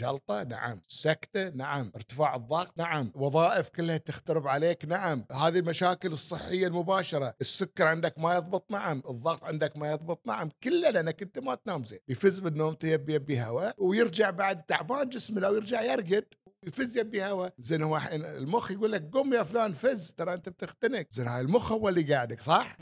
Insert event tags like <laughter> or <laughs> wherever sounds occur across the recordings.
جلطة نعم. سكتة نعم. ارتفاع الضغط نعم. وظائف كلها تخترب عليك نعم. هذه المشاكل الصحية المباشرة. السكر عندك ما يضبط نعم. الضغط عندك ما يضبط نعم. كله لأنك أنت ما تنام زين. يفز بالنوم تيبي يبي هواء ويرجع بعد تعبان جسمه لو يرجع يرقد يفز يبي هواء زين هو الحين المخ يقول لك قم يا فلان فز. ترى أنت بتختنق. زين هاي المخ هو اللي قاعدك صح؟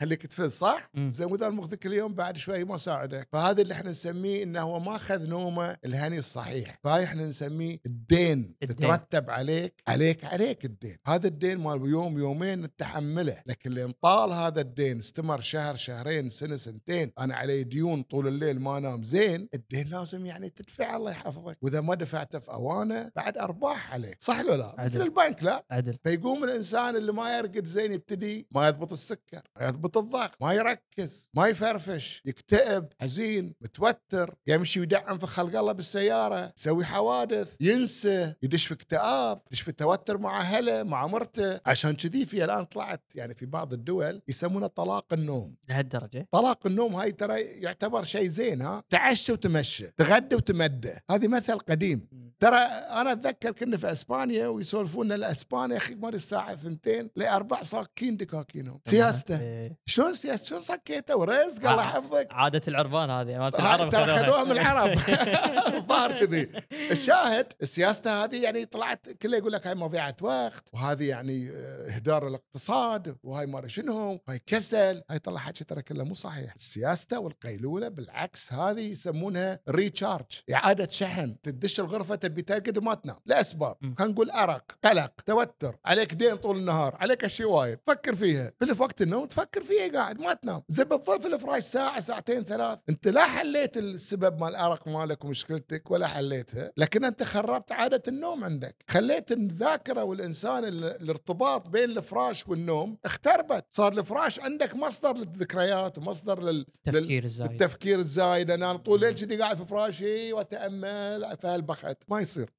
خليك تفز صح؟ زين وإذا المخ ذاك اليوم بعد شوي ما ساعدك. فهذا اللي إحنا نسميه إنه هو ما أخذ نومه الهني الصحيح. فهاي إحنا نسميه الدين. الدين. ترتب عليك عليك عليك الدين. هذا الدين مال يوم يومين تحمله لكن اللي طال هذا الدين استمر شهر شهرين سنة سنتين أنا علي ديون طول الليل ما أنام زين الدين لازم يعني تدفع الله يحفظك. وإذا ما دفعته في أوانه بعد أرباح عليك. صح ولا لا؟ عدل. مثل البنك لا؟ عدل. فيقوم الإنسان اللي ما يرقد زين يبتدي ما يضبط السكر ما يضبط الضغط ما يركز ما يفرفش يكتئب حزين متوتر يمشي ويدعم في خلق الله بالسيارة يسوي حوادث ينسى يدش في اكتئاب يدش في توتر مع أهله مع مرته. عشان كذي في الآن طلعت يعني في بعض الدول يسمونه طلاق النوم. لهالدرجة؟ طلاق النوم هاي ترى يعتبر شيء زين ها؟ تعشى وتمشى تغدى وتمدى هذه مثل قديم. ترى أنا أتذكر كنا في إسبانيا ويسولفون الاسبان يا أخي مال الساعة ثنتين لأربع صاكين دكاكينهم. siesta. إيه. شلون siesta شلون صكيته؟ ورزق الله. يحفظك عادة العربان هذه مالت هاي العرب ترى خذوها. من العرب. <laughs> <laughs> الظاهر كذي. الشاهد siesta هذه يعني طلعت كله يقول لك هاي مضيعة وقت وهذه يعني آه، إهدار الاقتصاد وهاي ما شنو وهاي كسل. هاي طلع حكي ترى كله مو صحيح. siesta والقيلولة بالعكس هذه يسمونها recharge إعادة شحن. تدش الغرفة تبي ترقد وما تنام. لاسباب. خلينا نقول أرق قلق توتر عليك دين طول النهار عليك أشياء وايد. فكر فيها. في وقت النوم تفكر فيها قاعد ما تنام. زي بتظل في الفراش ساعة ساعتين ثلاث. أنت لا حليت السبب مال الارق مالك ومشكلتك ولا حليتها لكن أنت خربت عادة النوم عندك. خليت الذاكرة والإنسان ال- الارتباط بين الفراش والنوم اختربت. صار الفراش عندك مصدر للذكريات ومصدر لل... لل... تفكير الزايد. التفكير الزايد. أنا طول الليل كذي قاعد في فراشي وأتأمل في هالبخت ما يصير.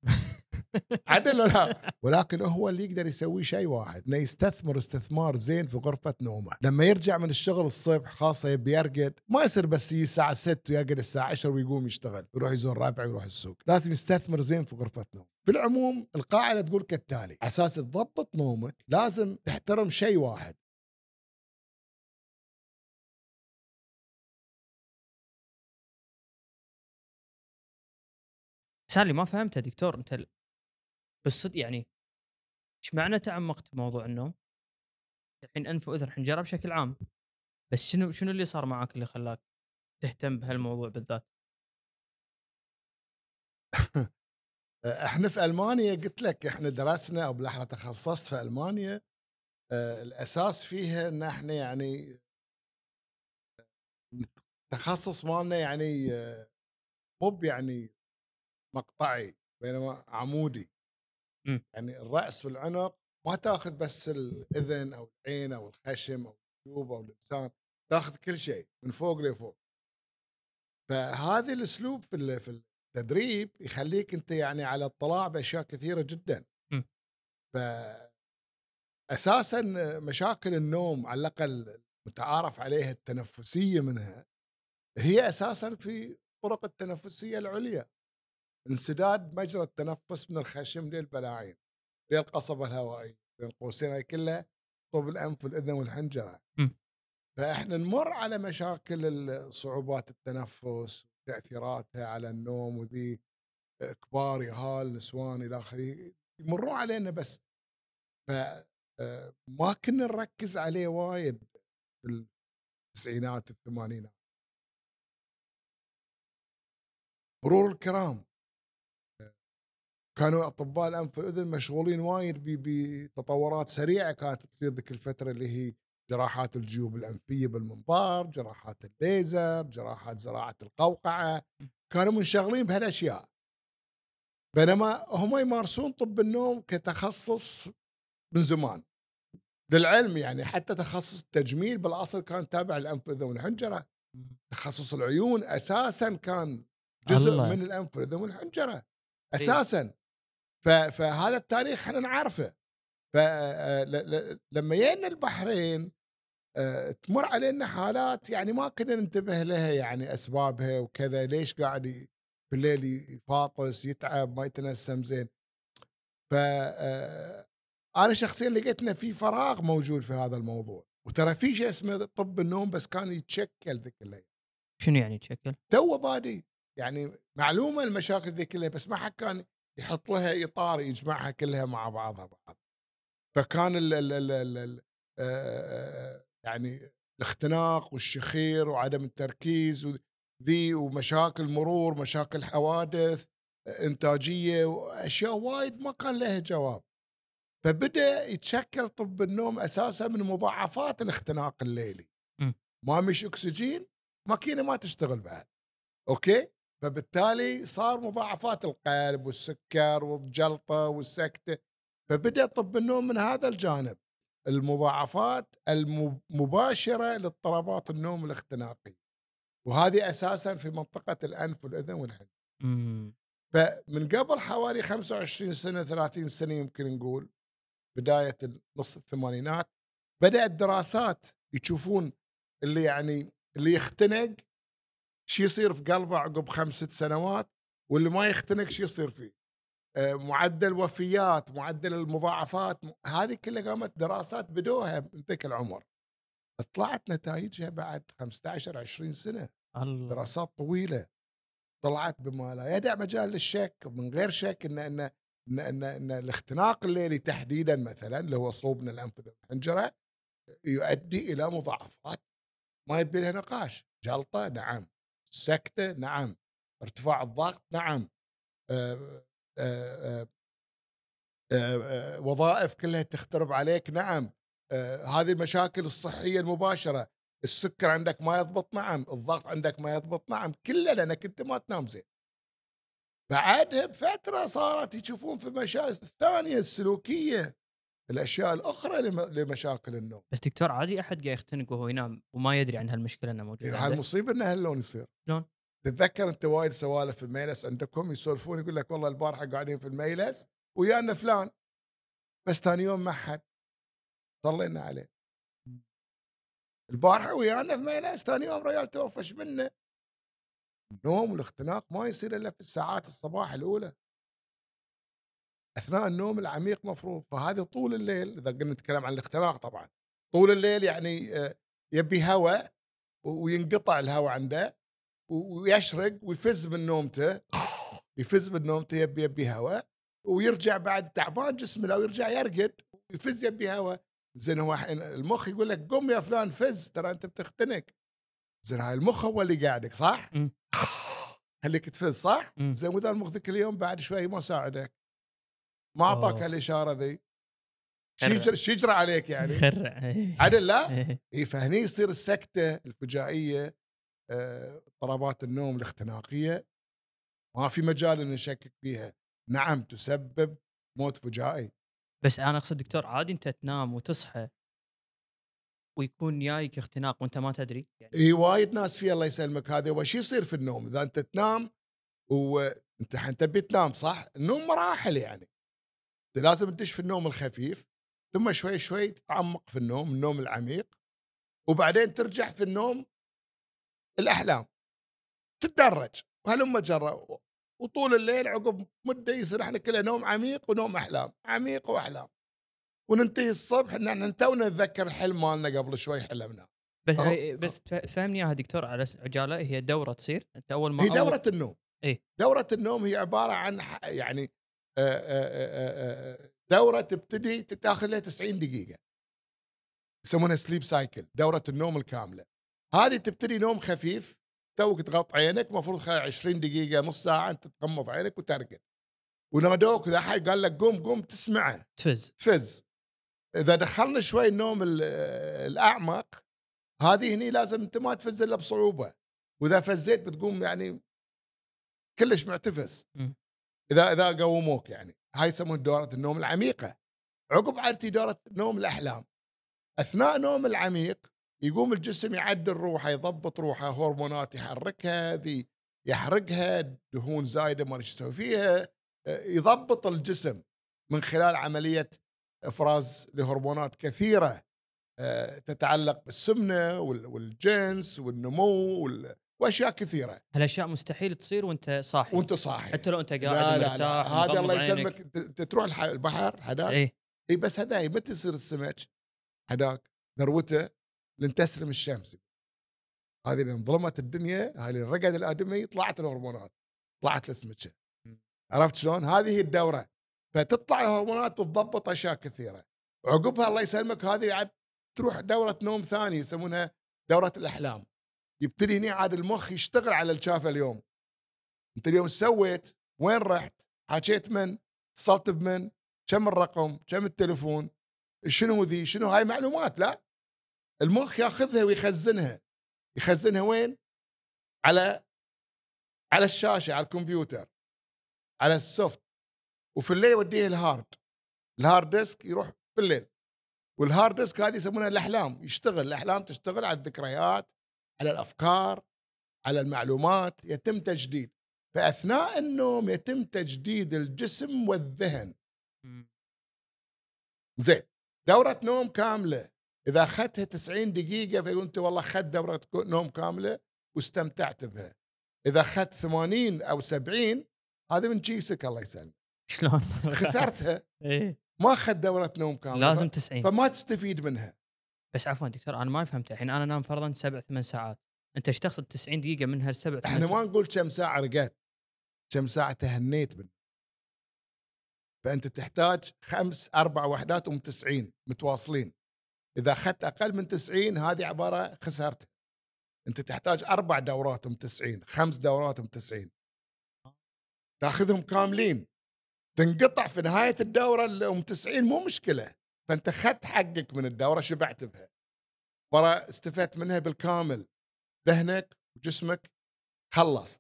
عدل ولا لا؟ ولكن هو اللي يقدر يسوي شيء واحد إنه يستثمر استثمار زين في غرفة نومه. لما يرجع من الشغل الصبح خاصه يبي يرقد ما يصير بس يجي الساعة 6 ويرقد الساعة 10 ويقوم يشتغل يروح يزور ربعه ويروح السوق. لازم يستثمر زين في غرفة نوم في العموم القاعدة تقول كالتالي أساس تضبط نومك لازم تحترم شيء واحد. سالي ما فهمتها دكتور أنت ال- بالصدق يعني إيش معنى تعمقت بموضوع النوم؟ الحين أنف وإذن حنجره بشكل عام بس شنو شنو اللي صار معك اللي خلاك تهتم بهالموضوع بالذات؟ <laughs> إحنا في ألمانيا قلت لك إحنا درسنا أو بالاحرى تخصصت في ألمانيا آه، الأساس فيها إن إحنا يعني التخصص مالنا يعني آه، مو يعني مقطعي بينما عمودي مم. يعني الرأس والعنق ما تأخذ بس الإذن أو العين أو الخشم أو الجيوب أو اللسان تأخذ كل شيء من فوق لفوق فهذا الأسلوب في في التدريب يخليك أنت يعني على اطلاع بأشياء كثيرة جدا م. ف أساسا مشاكل النوم على الأقل متعارف عليها التنفسية منها هي أساسا في الطرق التنفسية العليا انسداد مجرى التنفس من الخشم للبلاعين للقصبه الهوائيه بين قوسين هاي كلها طوب الأنف والأذن والحنجرة. م. فإحنا نمر على مشاكل صعوبات التنفس تأثيراتها على النوم وذي كبار يهال نسوان إلى آخره يمرون علينا بس. ف آه، كنا نركز عليه وايد في التسعينات الثمانينات مرور الكرام. كانوا أطباء الأنف والأذن مشغولين وايد بتطورات سريعة كانت تصير ذيك الفترة اللي هي جراحات الجيوب الأنفية بالمنظار، جراحات الليزر، جراحات زراعة القوقعة، كانوا منشغلين بهالأشياء. بينما هم يمارسون طب النوم كتخصص من زمان. للعلم يعني حتى تخصص التجميل بالأصل كان تابع للأنف والأذن والحنجرة، تخصص العيون أساسا كان جزء الله. من الأنف والأذن والحنجرة أساسا ف- فهذا التاريخ إحنا نعرفه. فلما جينا البحرين آه، تمر علينا حالات يعني ما كنا ننتبه لها يعني أسبابها وكذا ليش قاعد بالليل يفاطس يتعب ما يتنسم زين. ف آه، أنا شخصيا لقيت إنه في فراغ موجود في هذا الموضوع. وترى في شيء اسمه طب النوم بس كان يتشكل ذيك الليل شنو يعني يتشكل؟ تو بادي. يعني معلومة المشاكل ذيك الليل بس ما حد كان يحط لها إطار يجمعها كلها مع بعضها بعض. فكان ال ال ال ال ال آه، يعني الاختناق والشخير وعدم التركيز ذي ومشاكل مرور مشاكل حوادث إنتاجية وأشياء وايد ما كان لها جواب. فبدأ يتشكل طب النوم أساسا من مضاعفات الاختناق الليلي. م. ما مش أكسجين ماكينه ما تشتغل بعد. أوكي؟ فبالتالي صار مضاعفات القلب والسكر والجلطة والسكته فبدأ طب النوم من هذا الجانب المضاعفات المباشرة لاضطرابات النوم الاختناقي. وهذه أساسا في منطقة الأنف والأذن والحلق فمن قبل حوالي 25 سنة 30 سنة يمكن نقول بداية نص الثمانينات بدأت دراسات يشوفون اللي يعني اللي يختنق شو يصير في قلبه عقب خمس ست سنوات واللي ما يختنق شو يصير فيه. آه، معدل وفيات معدل المضاعفات هذه كلها قامت دراسات بدوها من ذيك العمر. طلعت نتائجها بعد 15 20 سنة. الله. دراسات طويلة. طلعت بما لا يدع مجال للشك من غير شك إن إن إن إن, إن الاختناق الليلي تحديدا مثلا اللي هو صوب من الانفذه والحنجره يؤدي إلى مضاعفات. ما يبي لها نقاش. جلطة نعم. سكتة نعم. ارتفاع الضغط نعم. آآ آآ آآ وظائف كلها تخترب عليك نعم. هذه المشاكل الصحية المباشرة. السكر عندك ما يضبط نعم. الضغط عندك ما يضبط نعم. كله لأنك أنت ما تنام زين. بعدها بفترة صارت يشوفون في المشاكل الثانية السلوكية الأشياء الأخرى لمشاكل النوم. بس دكتور عادي أحد قاعد يختنق وهو ينام وما يدري عن هالمشكلة إنها موجودة هاي المصيبة انه هاللون يصير. شلون؟ تتذكر أنت وايد سوالف في الميلس عندكم يسولفون يقول لك والله البارحة قاعدين في الميلس ويانا فلان. بس ثاني يوم ما حد. صلينا عليه. البارحة ويانا في ميناس ثاني يوم ريال توفش منه. النوم والاختناق ما يصير إلا في الساعات الصباح الأولى. أثناء النوم العميق مفروض. فهذه طول الليل إذا قلنا نتكلم عن الاختناق طبعا طول الليل يعني آه، يبي هواء وينقطع الهواء عنده ويشرق ويفز من نومته يفز من نومته يبي يبي هواء ويرجع بعد تعبان جسمه لو يرجع يرقد ويفز يبي هواء زين هو المخ يقول لك قم يا فلان فز ترى أنت بتختنق. زين هاي المخ هو اللي قاعدك صح؟ خليك تفز صح؟ زين وإذا المخ ذيك اليوم بعد شوي ما ساعدك. ما أعطاك هالإشارة ذي. شو يجرى عليك يعني؟ خرع. عدل؟ لا؟ اي فهني يصير السكتة الفجائية آه، اضطرابات النوم الاختناقية. ما في مجال ان نشكك فيها. نعم تسبب موت فجائي. بس أنا أقصد دكتور عادي أنت تنام وتصحى ويكون جايك اختناق وأنت ما تدري يعني. اي وايد ناس في الله يسلمك هذا وش يصير في النوم إذا أنت تنام وانت تبي تنام صح؟ النوم مراحل يعني. أنت لازم تدش في النوم الخفيف ثم شوي شوي تتعمق في النوم النوم العميق وبعدين ترجع في النوم الأحلام. تتدرج وهلم جرى وطول الليل عقب مدة يصير إحنا كله نوم عميق ونوم أحلام عميق وأحلام. وننتهي الصبح إن إحنا تونا نتذكر الحلم مالنا قبل شوي حلمناه بس أه. بس تفهمني إياها دكتور على عجالة هي دورة تصير؟ أنت أول ما هي دورة أول... النوم. إيه. دورة النوم هي عبارة عن يعني دورة تبتدي تاخذ لها 90 دقيقة. يسمونها sleep cycle دورة النوم الكاملة. هذه تبتدي نوم خفيف توك تغط عينك المفروض خلال 20 دقيقة نص ساعة أنت تغمض عينك وترقد. ونادوك إذا أحد قال لك قوم قوم تسمعه. تفز. تفز. إذا دخلنا شوي النوم الأعمق هذه هني لازم أنت ما تفز إلا بصعوبة. وإذا فزيت بتقوم يعني كلش معتفس إذا إذا قوموك يعني. هاي يسمون دورة النوم العميقة. عقب عادتي دورة نوم الأحلام. أثناء نوم العميق يقوم الجسم يعدل روحه يضبط روحه هرمونات يحركها ذي يحرقها دهون زايدة ما يسوي فيها آه، يضبط الجسم من خلال عملية إفراز لهرمونات كثيرة آه، تتعلق بالسمنة والجنس والنمو وأشياء كثيرة. هالأشياء مستحيل تصير وأنت صاحي. وأنت صاحي. حتى لو أنت قاعد لا لا. لا مرتاح هذا الله. يسلمك ت- ت- تروح البحر إيه. اي بس هذا متى يصير السمك حداك ذروته لين تسلم الشمس. هذه لين ظلمت الدنيا هذه لين رقد الآدمي طلعت الهرمونات. طلعت السمكة. عرفت شلون؟ هذه هي الدورة. فتطلع الهرمونات وتضبط أشياء كثيرة. عقبها الله يسلمك هذه عاد تروح دورة نوم ثانية يسمونها دورة الأحلام. يبتدي هنا عاد المخ يشتغل على الشافه اليوم أنت اليوم سويت؟ وين رحت؟ حكيت من؟ اتصلت بمن؟ كم الرقم؟ كم التليفون؟ شنو ذي؟ شنو هاي معلومات لا المخ ياخذها ويخزنها يخزنها وين؟ على على الشاشة على الكمبيوتر على ال soft وفي الليل يوديه ال hard ال hard disk يروح في الليل وال hard disk هذه يسمونها الأحلام يشتغل الأحلام تشتغل على الذكريات على الأفكار على المعلومات يتم تجديد. فأثناء النوم يتم تجديد الجسم والذهن. مم. زين. دورة نوم كاملة. إذا أخذتها 90 دقيقة فيقول أنت والله أخذت دورة كو- نوم كاملة واستمتعت بها. إذا أخذت 80 أو 70 هذا من كيسك الله يسلمك. <laughs> شلون؟ خسرتها. إيه. ما أخذت دورة نوم كاملة. لازم ف- 90 فما تستفيد منها. بس عفوا دكتور أنا ما فهمت الحين. أنا أنام فرضا سبع ثمان ساعات. أنت إيش تقصد 90 دقيقة من هالسبع إحنا ما نقول كم ساعة رقدت كم ساعة تهنيت من فأنت تحتاج خمس أربع وحدات أم 90 متواصلين. إذا أخذت أقل من 90 هذه عبارة خسرت. أنت تحتاج أربع دورات أم 90 خمس دورات أم 90 تأخذهم كاملين. تنقطع في نهاية الدورة اللي أم 90 مو مشكلة. فأنت أخذت حقك من الدورة شبعت بها. ورا استفدت منها بالكامل. ذهنك وجسمك خلص.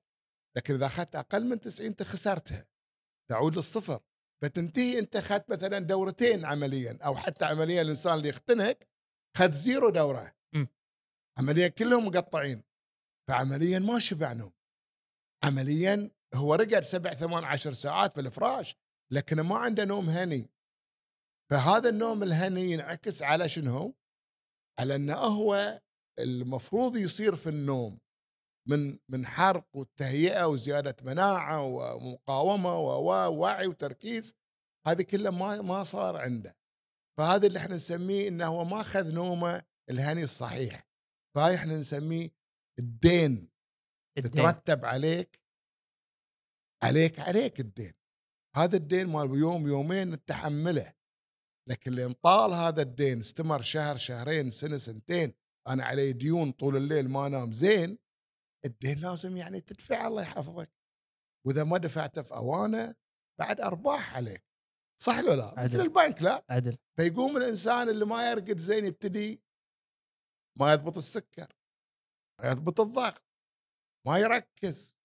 لكن إذا أخذت أقل من 90 أنت خسرتها. تعود للصفر. فتنتهي أنت أخذت مثلا دورتين عمليا أو حتى عمليا الإنسان اللي يختنق خذ زيرو دورة. م. عمليا كلهم مقطعين. فعمليا ما شبع نوم عمليا هو رقد سبع ثمان عشر ساعات في الفراش لكن ما عنده نوم هني. فهذا النوم الهني ينعكس على شنو؟ على أنه هو المفروض يصير في النوم من من حرق والتهيئه وزيادة مناعة ومقاومة ووعي وتركيز هذه كلها ما ما صار عنده. فهذا اللي إحنا نسميه إنه هو ما أخذ نومه الهني الصحيح. فهاي إحنا نسميه الدين. الدين. تترتب عليك عليك عليك الدين. هذا الدين مال يوم يومين نتحمله. لكن لين طال هذا الدين استمر شهر شهرين سنة سنتين أنا علي ديون طول الليل ما أنام زين الدين لازم يعني تدفع الله يحفظك وإذا ما دفعته في أوانة بعد أرباح عليك صح ولا لا؟ عدل. مثل البنك لا عدل فيقوم الإنسان اللي ما يرقد زين يبتدي ما يضبط السكر ما يضبط الضغط ما يركز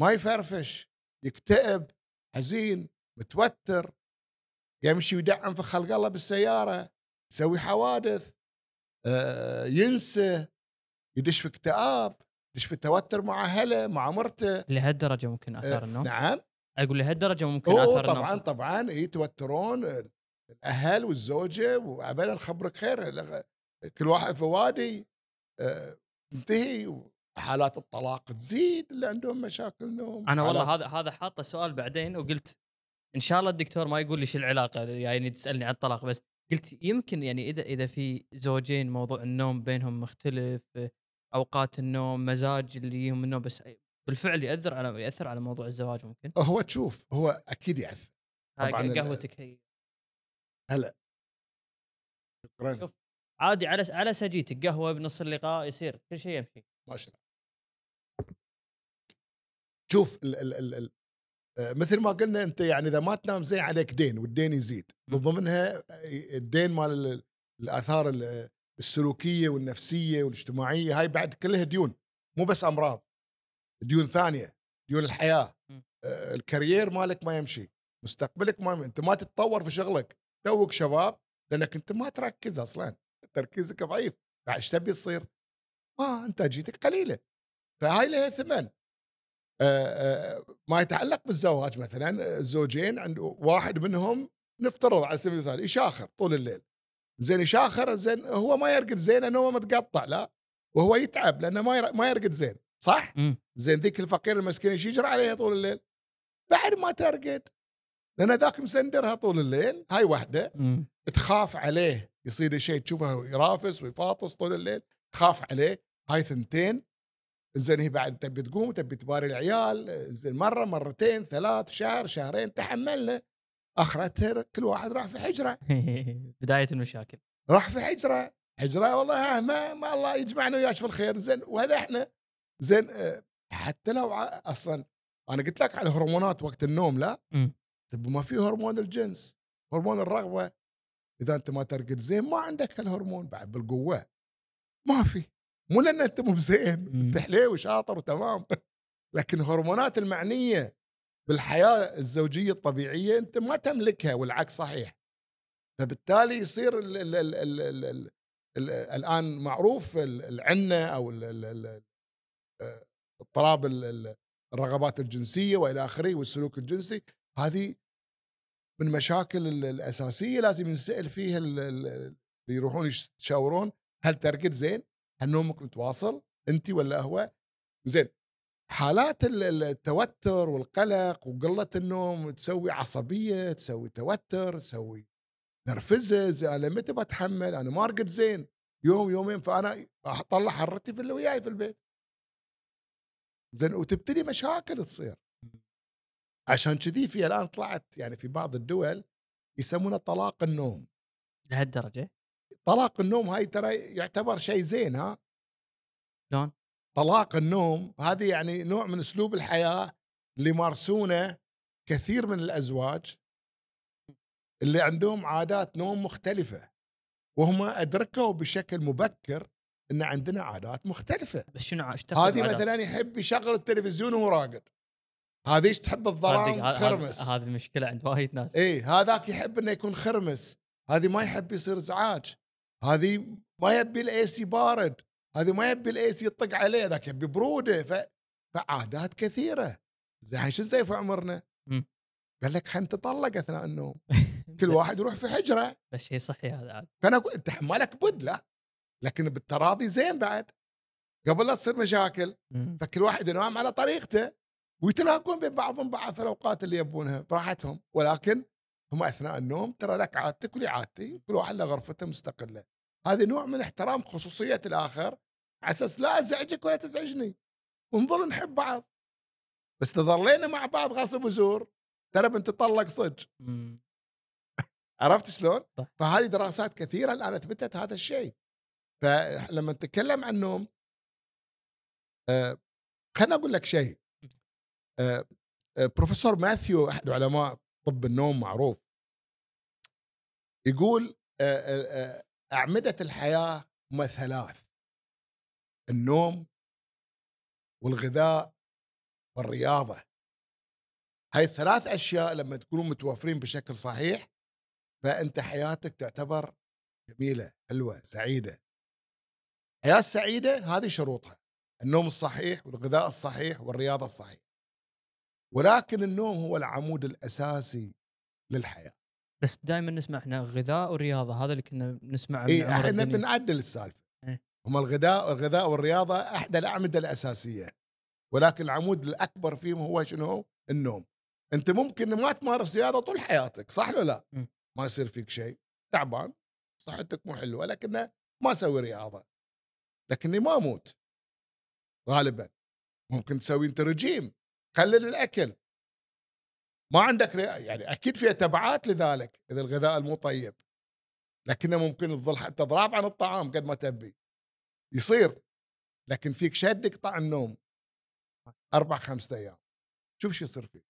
ما يفرفش يكتئب حزين متوتر يمشي ويدعم في خلق الله بالسيارة يسوي حوادث آه، ينسى يدش في اكتئاب يدش في توتر مع أهله مع مرته. لهالدرجة ممكن آثار آه، النوم؟ نعم. أقول لهالدرجة ممكن آثار طبعا النوم طبعا يتوترون الأهل والزوجة وابدا خبرك خير كل واحد في وادي آه، انتهي حالات الطلاق تزيد اللي عندهم مشاكل نوم. أنا والله هذا هذا حاطه سؤال بعدين وقلت إن شاء الله الدكتور ما يقول لي شو العلاقه يعني تسألني عن الطلاق بس. قلت يمكن يعني إذا إذا في زوجين موضوع النوم بينهم مختلف أوقات النوم مزاج اللي يهم النوم بس بالفعل يأثر على يأثر على موضوع الزواج ممكن. هو تشوف هو أكيد هاي طبعاً قهوتك هي. هلا. شكرا. شوف عادي على على سجيتك قهوة بنص اللقاء يصير كل شيء يمشي. ما شاء الله. شوف ال ال ال مثل ما قلنا أنت يعني إذا ما تنام زين عليك دين والدين يزيد. من ضمنها آه، الدين مال ال- الآثار ال- السلوكية والنفسية والاجتماعية هاي بعد كلها ديون مو بس أمراض ديون ثانية ديون الحياة. آه، الكارير مالك ما يمشي مستقبلك ما أنت ما تتطور في شغلك توك شباب لأنك أنت ما تركز أصلا تركيزك ضعيف بعد إيش تبي تصير؟ ما انتاجيتك قليلة فهاي لها ثمن آه، آه، ما يتعلق بالزواج مثلا آه، الزوجين عند واحد منهم نفترض على سبيل المثال يشاخر طول الليل. زين يشاخر زين هو ما يرقد زين لأنه متقطع لا. وهو يتعب لأنه ما ما يرقد زين صح. زين ذيك الفقير المسكين إيش يجري عليها طول الليل؟ بعد ما ترقد. لأن ذاك مسندرها طول الليل هاي واحدة. تخاف عليه يصير شيء تشوفه يرافس ويفاطس طول الليل تخاف عليه. هاي ثنتين. زين هي بعد تبي تقوم تبي تباري العيال زين مرة مرتين ثلاث شهر شهرين تحملنا. أخرتها كل واحد راح في حجرة. <laughs> بداية المشاكل. راح في حجرة. حجرة والله ها ما, ما الله يجمعنا وياك في الخير. زين وهذا إحنا. زين آه، حتى لو أصلا أنا قلت لك على الهرمونات وقت النوم لا. طب ما في هرمون الجنس. هرمون الرغبة. إذا أنت ما ترقد زين ما عندك هالهرمون بعد بالقوة. ما في. مو لأن انت مو بزين. انت حليو وشاطر وتمام لكن الهرمونات المعنيه بالحياة الزوجيه الطبيعيه انت ما تملكها والعكس صحيح فبالتالي يصير ال ال ال ال ال ال ال الان معروف ال- العنه أو ال- آه، اضطراب ال- ال- الرغبات الجنسيه والى اخره والسلوك الجنسي هذه من مشاكل ال- الاساسيه لازم ينسال فيها ال- ال- اللي يروحون يتشاورون هل ترقد زين؟ هل نومك متواصل؟ انت ولا هو؟ زين حالات ال- ال- التوتر والقلق وقلة النوم تسوي عصبية، تسوي توتر، تسوي نرفزة زي أنا متى بتحمل؟ أنا ما رقد زين يوم يومين فأنا أطلع حرتي في اللي وياي في البيت. زين وتبتدي مشاكل تصير. عشان كذي في الآن طلعت يعني في بعض الدول يسمونه طلاق النوم. لهالدرجة طلاق النوم هاي ترى يعتبر شيء زين ها؟ شلون؟ طلاق النوم هذه يعني نوع من أسلوب الحياة اللي يمارسونه كثير من الأزواج اللي عندهم عادات نوم مختلفة وهم أدركوا بشكل مبكر إن عندنا عادات مختلفة. بس شنو هذه؟ مثلا يحب يشغل التلفزيون وهو راقد. هذه إيش تحب الظلام؟ خرمس. هذه المشكلة عند وايد ناس. إيه هذاك يحب إنه يكون خرمس. هذه ما يحب يصير ازعاج هذه ما يبي ال AC بارد هذه ما يبي ال AC يطق عليه ذاك يبي برودة ف... فعادات كثيرة. زين شو نسوي في عمرنا؟ قال لك خلينا نتطلق أثناء النوم. <laughs> كل واحد يروح في حجرة. بس شيء صحي هذا عاد. فأنا أقول أنت مالك بد لا. لكن بالتراضي زين بعد. قبل لا تصير مشاكل. فكل واحد ينام على طريقته. ويتلاقون بين بعضهم بعض في الأوقات اللي يبونها. براحتهم. ولكن هم أثناء النوم ترى لك عادتك ولي عادتي. كل واحد له غرفته مستقلة. هذه نوع من احترام خصوصية الآخر على أساس لا أزعجك ولا تزعجني. ونظل نحب بعض. بس اذا ظلينا مع بعض غصب وزور. ترى بنتطلق صدق. <laughs> عرفت شلون؟ فهذه دراسات كثيرة الآن أثبتت هذا الشيء. فلما نتكلم عن النوم آه خليني أقول لك شيء. آه آه بروفيسور ماثيو أحد علماء طب النوم معروف يقول آه آه أعمدة الحياة هم ثلاث النوم والغذاء والرياضة. هاي الثلاث أشياء لما تكونوا متوفرين بشكل صحيح فأنت حياتك تعتبر جميلة حلوة سعيدة. الحياة السعيده هذه شروطها النوم الصحيح والغذاء الصحيح والرياضة الصحيحه ولكن النوم هو العمود الأساسي للحياة. بس دائما نسمع إحنا غذاء ورياضة هذا اللي كنا نسمعه عمر إحنا. بنعدل السالفة. إيه. هم الغذاء الغذاء والرياضة إحدى الأعمدة الأساسية. ولكن العمود الأكبر فيهم هو شنو؟ النوم. أنت ممكن ما تمارس رياضة طول حياتك صح ولا لا؟ م. ما يصير فيك شيء. تعبان صحتك مو حلوة لكن ما أسوي رياضة. لكني ما أموت. غالبا. ممكن تسوي أنت رجيم. قلل الأكل. ما عندك. يعني أكيد فيها تبعات لذلك إذا الغذاء المو طيب. لكنه ممكن تظل حتى ضراب عن الطعام قد ما تبي. يصير. لكن فيك شد قطع النوم أربع خمسة أيام. شوف شو يصير فيك.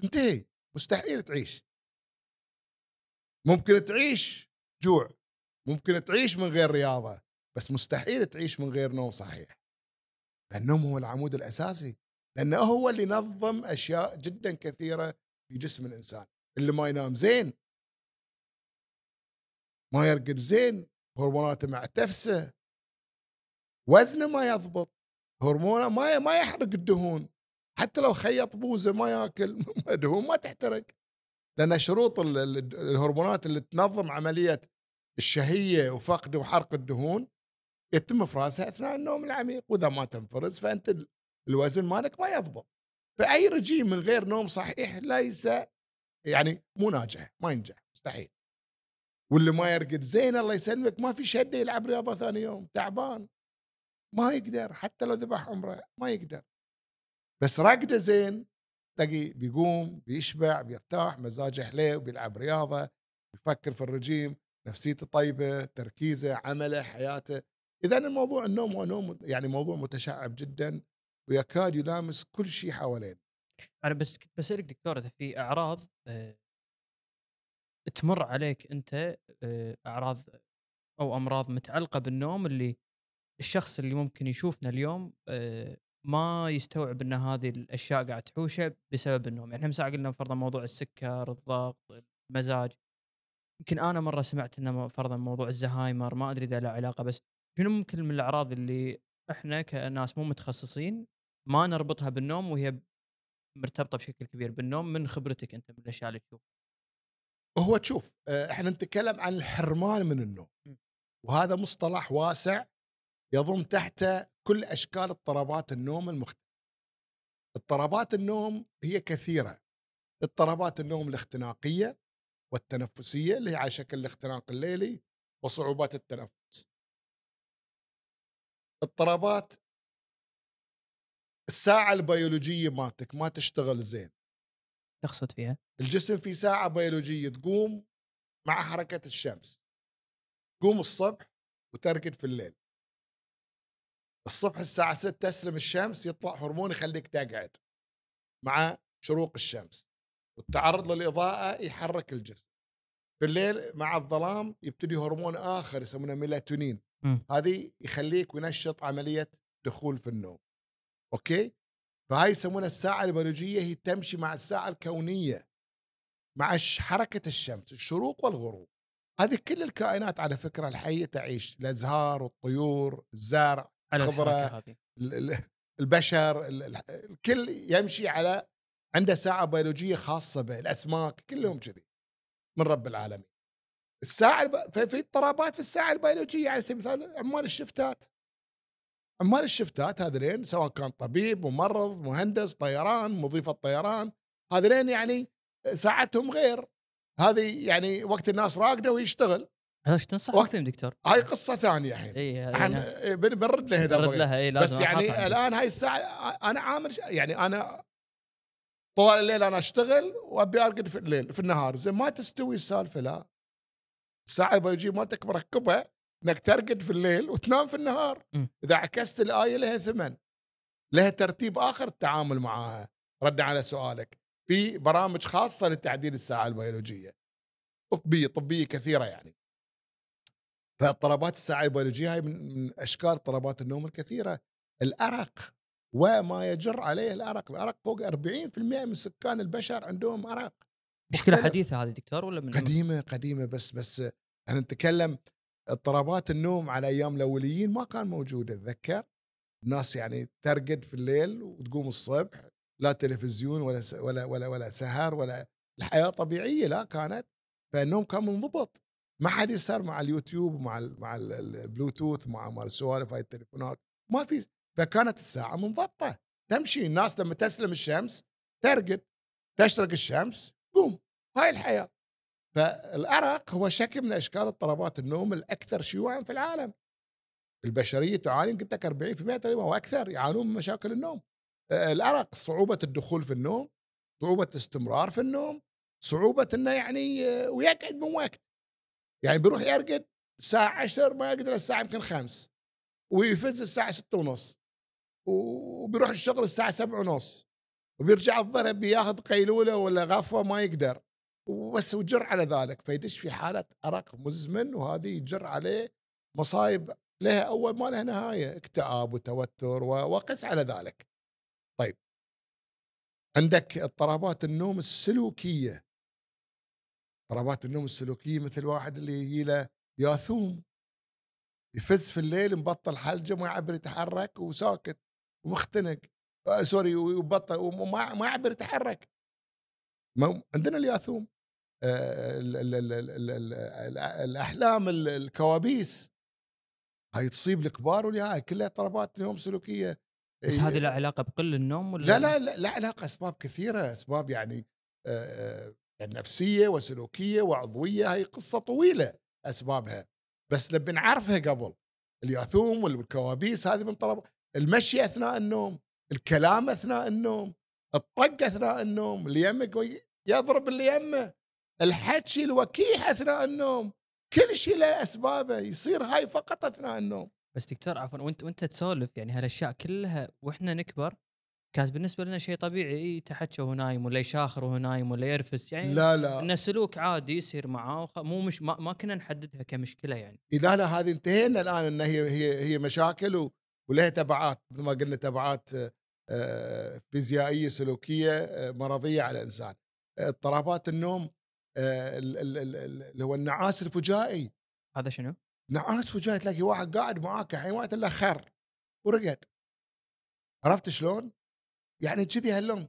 تنتهي. مستحيل تعيش. ممكن تعيش جوع. ممكن تعيش من غير رياضة. بس مستحيل تعيش من غير نوم صحيح. النوم هو العمود الأساسي. لأنه هو اللي نظم أشياء جدا كثيرة في جسم الإنسان. اللي ما ينام زين. ما يرقد زين. هرموناته معتفسة. وزنه ما يضبط. هرمونه ما ما يحرق الدهون. حتى لو خيط بوزة ما ياكل. <laughs> دهون ما تحترق. لأن شروط ال- ال- الهرمونات اللي تنظم عملية الشهية وفقد وحرق الدهون يتم افرازها أثناء النوم العميق. وإذا ما تنفرز فأنت الوزن مالك ما يضبط. فأي رجيم من غير نوم صحيح ليس يعني مو ناجح ما ينجح مستحيل. واللي ما يرقد زين الله يسلمك ما في شده يلعب رياضة ثاني يوم تعبان. ما يقدر حتى لو ذبح عمره ما يقدر. بس رقده زين تلاقي بيقوم بيشبع بيرتاح مزاجه حلو بيلعب رياضة بيفكر في الرجيم نفسيته طيبة تركيزه عمله حياته. اذا الموضوع النوم هو نوم يعني موضوع متشعب جدا. ويكاد يلامس كل شيء حوالينا أنا بس كنت بسألك دكتور إذا في أعراض آه، تمر عليك أنت آه، أعراض أو أمراض متعلقة بالنوم اللي الشخص اللي ممكن يشوفنا اليوم آه، ما يستوعب إن هذه الأشياء قاعد تحوشه بسبب النوم. يعني إحنا قلنا فرضا موضوع السكر الضغط المزاج. يمكن أنا مرة سمعت إنه فرضا موضوع الزهايمر ما أدري إذا له علاقة بس شنو ممكن من الأعراض اللي إحنا كناس مو متخصصين ما نربطها بالنوم وهي مرتبطة بشكل كبير بالنوم من خبرتك أنت من الأشياء اللي تشوف هو تشوف آه، إحنا نتكلم عن الحرمان من النوم. وهذا مصطلح واسع يضم تحته كل أشكال اضطرابات النوم المختلفه اضطرابات النوم هي كثيرة. اضطرابات النوم الاختناقية والتنفسية اللي هي على شكل الاختناق الليلي وصعوبات التنفس. اضطرابات الساعة البيولوجية مالتك ما تشتغل زين. تقصد فيها؟ الجسم في ساعة بيولوجية تقوم مع حركة الشمس. تقوم الصبح وترقد في الليل. الصبح الساعة 6 تسلم الشمس يطلع هرمون يخليك تقعد مع شروق الشمس. والتعرض للإضاءة يحرك الجسم. في الليل مع الظلام يبتدي هرمون آخر يسمونه ميلاتونين. هذه يخليك وينشط عملية دخول في النوم. أوكي؟ فهاي يسمونها الساعة البيولوجية هي تمشي مع الساعة الكونية مع حركة الشمس الشروق والغروب. هذه كل الكائنات على فكرة الحية تعيش الأزهار والطيور الزرع على خضرة. الحركة هذه. ال- ال- البشر ال- ال- الكل يمشي على عنده ساعة بيولوجية خاصة به الأسماك كلهم كذي من رب العالمين. الساعة الب... في في اضطرابات في الساعة البيولوجية على سبيل المثال عمال الشفتات. عمال الشفتات هذين سواء كان طبيب ممرض مهندس طيران مضيف الطيران هذين يعني ساعتهم غير هذه يعني وقت الناس راقدة ويشتغل إيش تنصح وقت- دكتور؟ هاي قصة ثانية الحين إي. بن- بنرد له إذا نرد بغيت. لها إي بس لازم يعني أحطها عندي. الآن هاي الساعة أنا عامل يعني أنا طوال الليل أنا أشتغل وأبي أرقد في الليل في النهار زين ما تستوي السالفة لا الساعة البيولوجيه مالتك مركبة إنك ترقد في الليل وتنام في النهار. م. إذا عكست الآية لها ثمن لها ترتيب آخر التعامل معها. ردا على سؤالك. في برامج خاصة لتعديل الساعة البيولوجية. طبية طبية كثيرة يعني. فاضطرابات الساعة البيولوجية هاي من أشكال اضطرابات النوم الكثيرة. الأرق وما يجر عليه الأرق. الأرق فوق 40% من سكان البشر عندهم أرق. مشكلة. حديثة هذه دكتور ولا من قديمة قديمة بس بس إحنا نتكلم اضطرابات النوم على أيام الأوليين ما كان موجود أتذكر. الناس يعني ترقد في الليل وتقوم الصبح لا تلفزيون ولا ولا ولا ولا سهر ولا الحياة طبيعية لا كانت. فالنوم كان منضبط. ما حد يسهر مع اليوتيوب ومع ال مع ال- ال- البلوتوث مع مع السوالف هاي التليفونات. ما في فكانت الساعة منضبطة. تمشي الناس لما تسلم الشمس ترقد. تشرق الشمس قوم. هاي الحياة. فالأرق هو شكل من أشكال اضطرابات النوم الأكثر شيوعا في العالم. البشرية تعاني قلت لك 40% تقريبا وأكثر يعانون من مشاكل النوم. آه، الأرق صعوبة الدخول في النوم صعوبة الاستمرار في النوم صعوبة إنه يعني آه، ويقعد من وقت. يعني بيروح يرقد الساعة 10 ما يقدر الساعة يمكن خمس. ويفز الساعة 6 ونص. وبيروح الشغل الساعة 7 ونص. وبيرجع الظهر بياخذ قيلولة ولا غفوة ما يقدر. وبس وجر على ذلك فيدش في حالة أرق مزمن وهذه يجر عليه مصايب لها أول ما لها نهاية اكتئاب وتوتر وقس على ذلك. طيب. عندك اضطرابات النوم السلوكية. اضطرابات النوم السلوكية مثل واحد اللي يجي له ياثوم. يفز في الليل مبطل حلجة ما يعبر يتحرك وساكت ومختنق. آه sorry وبطل وما ما يعبر يتحرك. عندنا الياثوم آه، ال- ال- ال- ال- ال- ال- الأحلام ال- الكوابيس. هاي تصيب الكبار والهاي كلها اضطرابات نوم سلوكية. بس إيه، هذه لها علاقة بقل النوم ولا؟ لا لا لا, لا علاقة أسباب كثيرة أسباب يعني آه، آه، يعني نفسية وسلوكية وعضوية هاي قصة طويلة أسبابها. بس نبي نعرفها قبل. الياثوم والكوابيس هذه من طرف المشي أثناء النوم الكلام أثناء النوم. الطق أثناء النوم اللي يمك يضرب اللي يمه الحكي الوكيح أثناء النوم كل شيء له أسبابه يصير هاي فقط أثناء النوم. بس دكتور عفوا وأنت وأنت تسولف يعني هالأشياء كلها وإحنا نكبر كانت بالنسبة لنا شيء طبيعي يتحكى وهو نايم ولا يشاخر وهو نايم ولا يرفس يعني لا لا. انه سلوك عادي يصير معاه وخ... مو مش ما, ما كنا نحددها كمشكلة يعني. لا لا هذه انتهينا الآن ان هي هي هي مشاكل و- ولها تبعات مثل ما قلنا تبعات فيزيائية سلوكية آه، مرضية على الإنسان. آه، اضطرابات النوم آه، ال- ال- ال- ال- اللي هو النعاس الفجائي. هذا شنو؟ نعاس فجائي تلاقي واحد قاعد معاك الحين وقت الا خر ورقد. عرفت شلون؟ يعني كذي هاللون.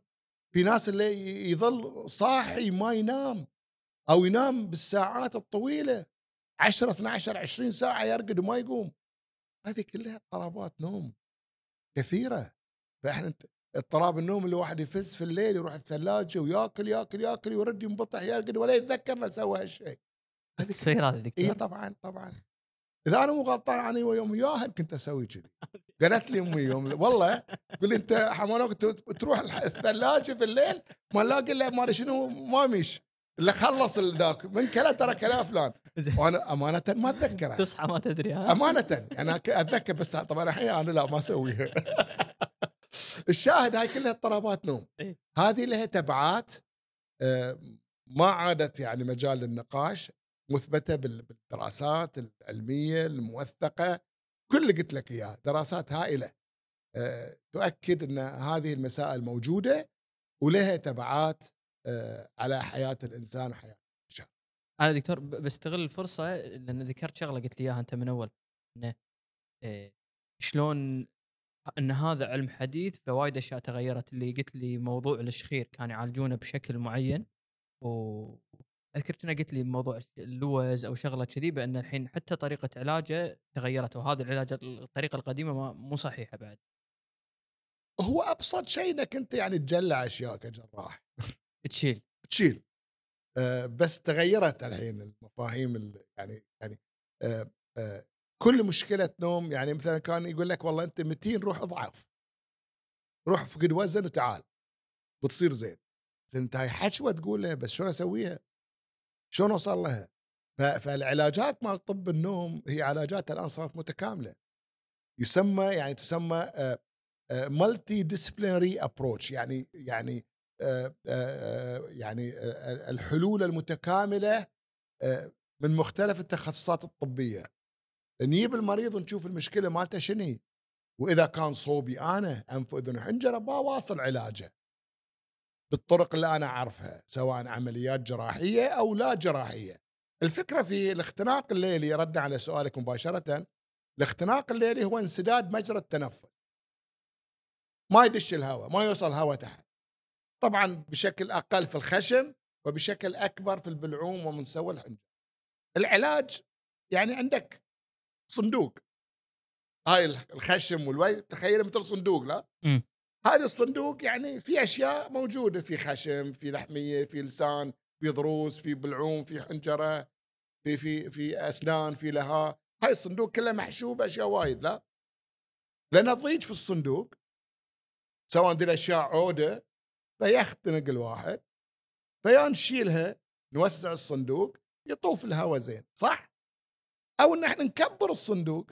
في ناس اللي يظل صاحي ما ينام أو ينام بالساعات الطويلة 10 12 20 ساعة يرقد وما يقوم. هذه كلها اضطرابات نوم كثيرة. فإحنا اضطراب النوم اللي واحد يفز في الليل يروح الثلاجة وياكل ياكل ياكل ويرد ينبطح يرقد ولا يتذكر له سوى هالشيء. هذه تصير هذا إي دكتور طبعا طبعا. إذا أنا مو غلطان أنا يوم وياها كنت أسوي كذي. قالت لي أمي يوم والله تقول لي أنت حمانوك تروح الثلاجة في الليل ما نلاقي الا ما شنو ما مش. إلا خلص ذاك من كلا ترى كلا فلان. وأنا أمانة ما أتذكره. تصحى ما تدري ها؟ أمانة أنا أتذكر بس طبعا الحين أنا لا ما أسويها. الشاهد هاي كلها اضطرابات نوم. إيه. هذه لها تبعات آه، ما عادت يعني مجال للنقاش مثبتة بال- بالدراسات العلمية الموثقة. كل اللي قلت لك اياه دراسات هائلة. آه، تؤكد إن هذه المسائل موجودة ولها تبعات آه، على حياة الإنسان وحياة أنا دكتور بستغل الفرصة لأن ذكرت شغلة قلت لي إياها أنت من أول. انه شلون إن هذا علم حديث فوايد أشياء تغيرت. اللي قلت لي موضوع الشخير كان يعالجونه بشكل معين. و أذكر كنا قلت لي موضوع اللوز أو شغلة كذي بأن الحين حتى طريقة علاجه تغيرت وهذا العلاج الطريقة القديمة مو صحيحة بعد. هو أبسط شيء إنك أنت يعني تجلع أشياء كجراح. <laughs> تشيل. تشيل. آه، بس تغيرت الحين المفاهيم ال- يعني يعني آه، آه، كل مشكلة نوم يعني مثلا كان يقول لك والله أنت متين روح أضعف. روح فقد وزن وتعال. بتصير زين. أنت هاي حشوة تقولها بس شلون أسويها؟ شلون أوصل لها؟ فالعلاجات مال طب النوم هي علاجات الآن صارت متكاملة. يسمى يعني تسمى multidisciplinary approach يعني يعني آه، آه، يعني آه، الحلول المتكاملة من مختلف التخصصات الطبية. نجيب المريض ونشوف المشكلة مالته شنو. وإذا كان صوبي أنا انف اذن وحنجره بواصل علاجه. بالطرق اللي أنا أعرفها سواء عمليات جراحية أو لا جراحية. الفكرة في الاختناق الليلي ردا على سؤالك مباشرة. الاختناق الليلي هو انسداد مجرى التنفس. ما يدش الهواء ما يوصل هواء تحت. طبعا بشكل أقل في الخشم وبشكل أكبر في البلعوم ومنسوى الحنجرة. العلاج يعني عندك صندوق هاي الخشم والوي تخيل مثل صندوق لا مم. هذا الصندوق يعني في أشياء موجودة في خشم في لحمية في لسان في ضروس في بلعوم في حنجرة في في في أسنان في لها هاي الصندوق كله محشوب أشياء وايد لا لأن تضيج في الصندوق سواء دي الأشياء عودة فيختنق الواحد فيا نشيلها نوسع الصندوق يطوف الهواء زين صح؟ أو إن إحنا نكبر الصندوق.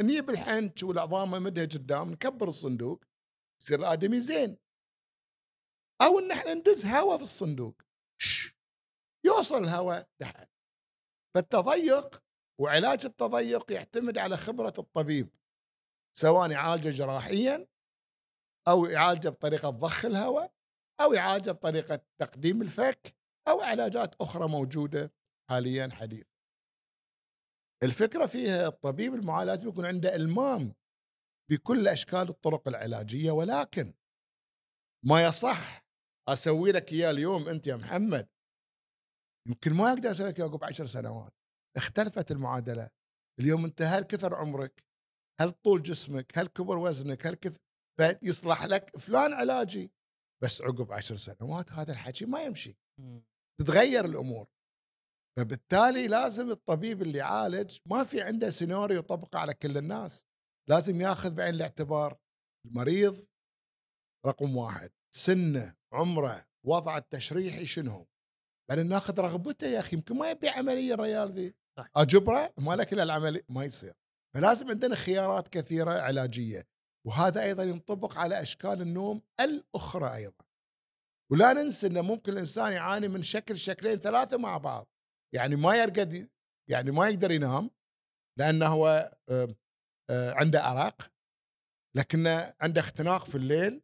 نجيب الحنش والعظام مدها قدام نكبر الصندوق. يصير الآدمي زين. أو إن إحنا ندز هواء في الصندوق. شش. يوصل الهواء تحت فالتضيق وعلاج التضيق يعتمد على خبرة الطبيب. سواء يعالجه جراحيا أو يعالجه بطريقة ضخ الهواء أو يعالجه بطريقة تقديم الفك أو علاجات أخرى موجودة حاليا حديث. الفكرة فيها الطبيب المعالج لازم يكون عنده إلمام بكل أشكال الطرق العلاجية ولكن ما يصح أسوي لك إياه اليوم أنت يا محمد. يمكن ما أقدر أسوي لك إياه عقب عشر سنوات. اختلفت المعادلة. اليوم انت هل كثر عمرك. هل طول جسمك؟ هل كبر وزنك؟ هل كثر فيصلح لك فلان علاجي. بس عقب عشر سنوات هذا الحكي ما يمشي. تتغير الأمور. فبالتالي لازم الطبيب اللي يعالج ما في عنده سيناريو يطبقه على كل الناس. لازم ياخذ بعين الاعتبار. المريض رقم واحد. سنه عمره وضعه التشريحي شنو؟ بعدين ناخذ رغبته يا أخي. يمكن ما يبي عملية الريال ذي. صح. أجبره ما لك الا العملية ما يصير. فلازم عندنا خيارات كثيرة علاجية. وهذا أيضا ينطبق على أشكال النوم الأخرى أيضا. ولا ننسى انه ممكن الإنسان يعاني من شكل شكلين ثلاثة مع بعض. يعني ما يرقد يعني ما يقدر ينام لأنه هو آه، عنده ارق لكنه عنده اختناق في الليل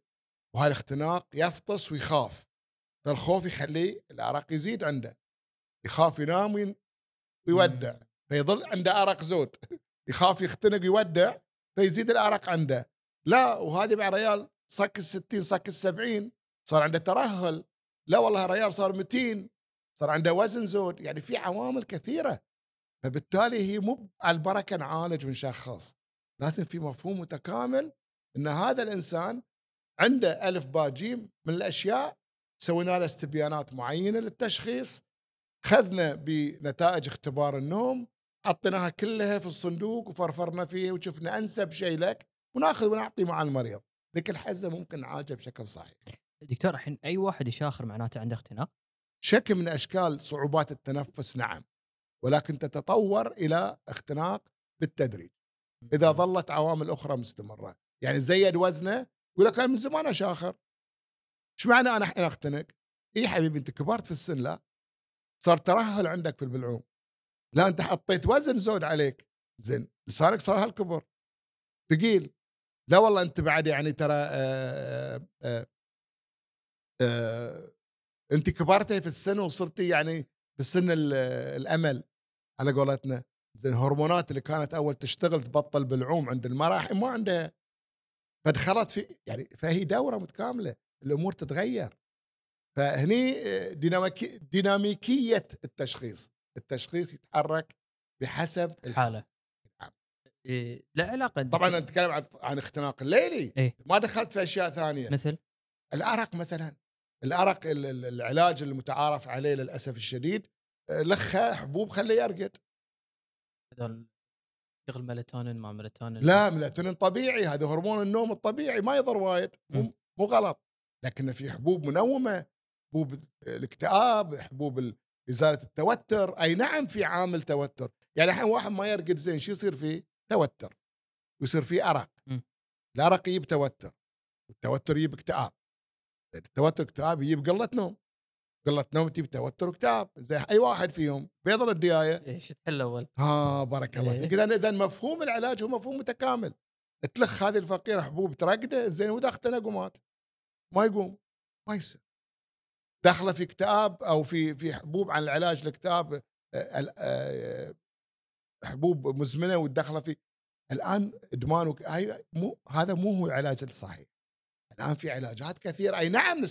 وهذا الاختناق يفطس ويخاف. فالخوف يخليه الارق يزيد عنده. يخاف ينام ويودع. مم. فيظل عنده ارق زود. <laughs> يخاف يختنق يودع فيزيد الارق عنده. لا وهذه مع ريال صك الستين صك السبعين صار عنده ترهل. لا والله ريال صار 200 صار عنده وزن زود يعني في عوامل كثيرة. فبالتالي هي مو على البركة نعالج ونشخص لازم في مفهوم متكامل إن هذا الإنسان عنده ألف باء جيم من الأشياء سوينا له استبيانات معينة للتشخيص خذنا بنتائج اختبار النوم حطيناها كلها في الصندوق وفرفرنا فيه وشفنا أنسب شيء لك وناخذ ونعطي مع المريض. ذيك الحزة ممكن نعالجها بشكل صحيح. دكتور الحين أي واحد يشاخر معناته عنده اختناق؟ شكل من أشكال صعوبات التنفس نعم ولكن تتطور إلى اختناق بالتدريج. إذا ظلت عوامل أخرى مستمرة يعني زيد وزنه يقول لك أنا من زمان اشاخر إيش معنى أنا الحين أختنق؟ إي حبيبي أنت كبرت في السن لا. صار ترهل عندك في البلعوم. لا أنت حطيت وزن زود عليك. زين لسانك صار هالكبر. ثقيل. لا والله أنت بعد يعني ترى آه آه آه انت كبرتي في السن وصرتي يعني في السن ال- الأمل على قولتنا زين الهرمونات اللي كانت أول تشتغل تبطل بالعوم عند المراه الحين ما عندها فدخلت في يعني فهي دورة متكاملة الأمور تتغير فهني آه، ديناميكي ديناميكية التشخيص التشخيص يتحرك بحسب الحاله نعم. إيه لا علاقة طبعا. نتكلم عن عن اختناق الليلي إيه. ما دخلت في أشياء ثانية مثل الأرق مثلا الأرق ال- ال- العلاج المتعارف عليه للأسف الشديد آه، لخه حبوب خليه يرقد. هذول شغل ميلاتونين ما ميلاتونين لا ميلاتونين طبيعي هذا هرمون النوم الطبيعي ما يضر وايد مو غلط. لكن في حبوب منومة حبوب الاكتئاب حبوب ال- إزالة التوتر أي نعم في عامل توتر. يعني الحين واحد ما يرقد زين شو يصير فيه؟ توتر. ويصير فيه أرق. الأرق يجيب توتر. والتوتر يجيب اكتئاب. التوتر اكتئاب يجيب قلة نوم قلة نوم تجيب توتر واكتئاب زي أي واحد فيهم بيضل الديايه إيش تحل اول ها بارك الله إيه. فيك اذا اذا مفهوم العلاج هو مفهوم متكامل. تلخ هذه الفقيرة حبوب ترقده زين وإذا اختنق ومات ما يقوم ما يصير. داخله في اكتئاب أو في في حبوب عن العلاج الاكتئاب آه، آه، حبوب مزمنة وداخله في الآن ادمان. هاي مو هذا مو هو العلاج الصحيح. الان في علاجات كثيرة. أي نعم.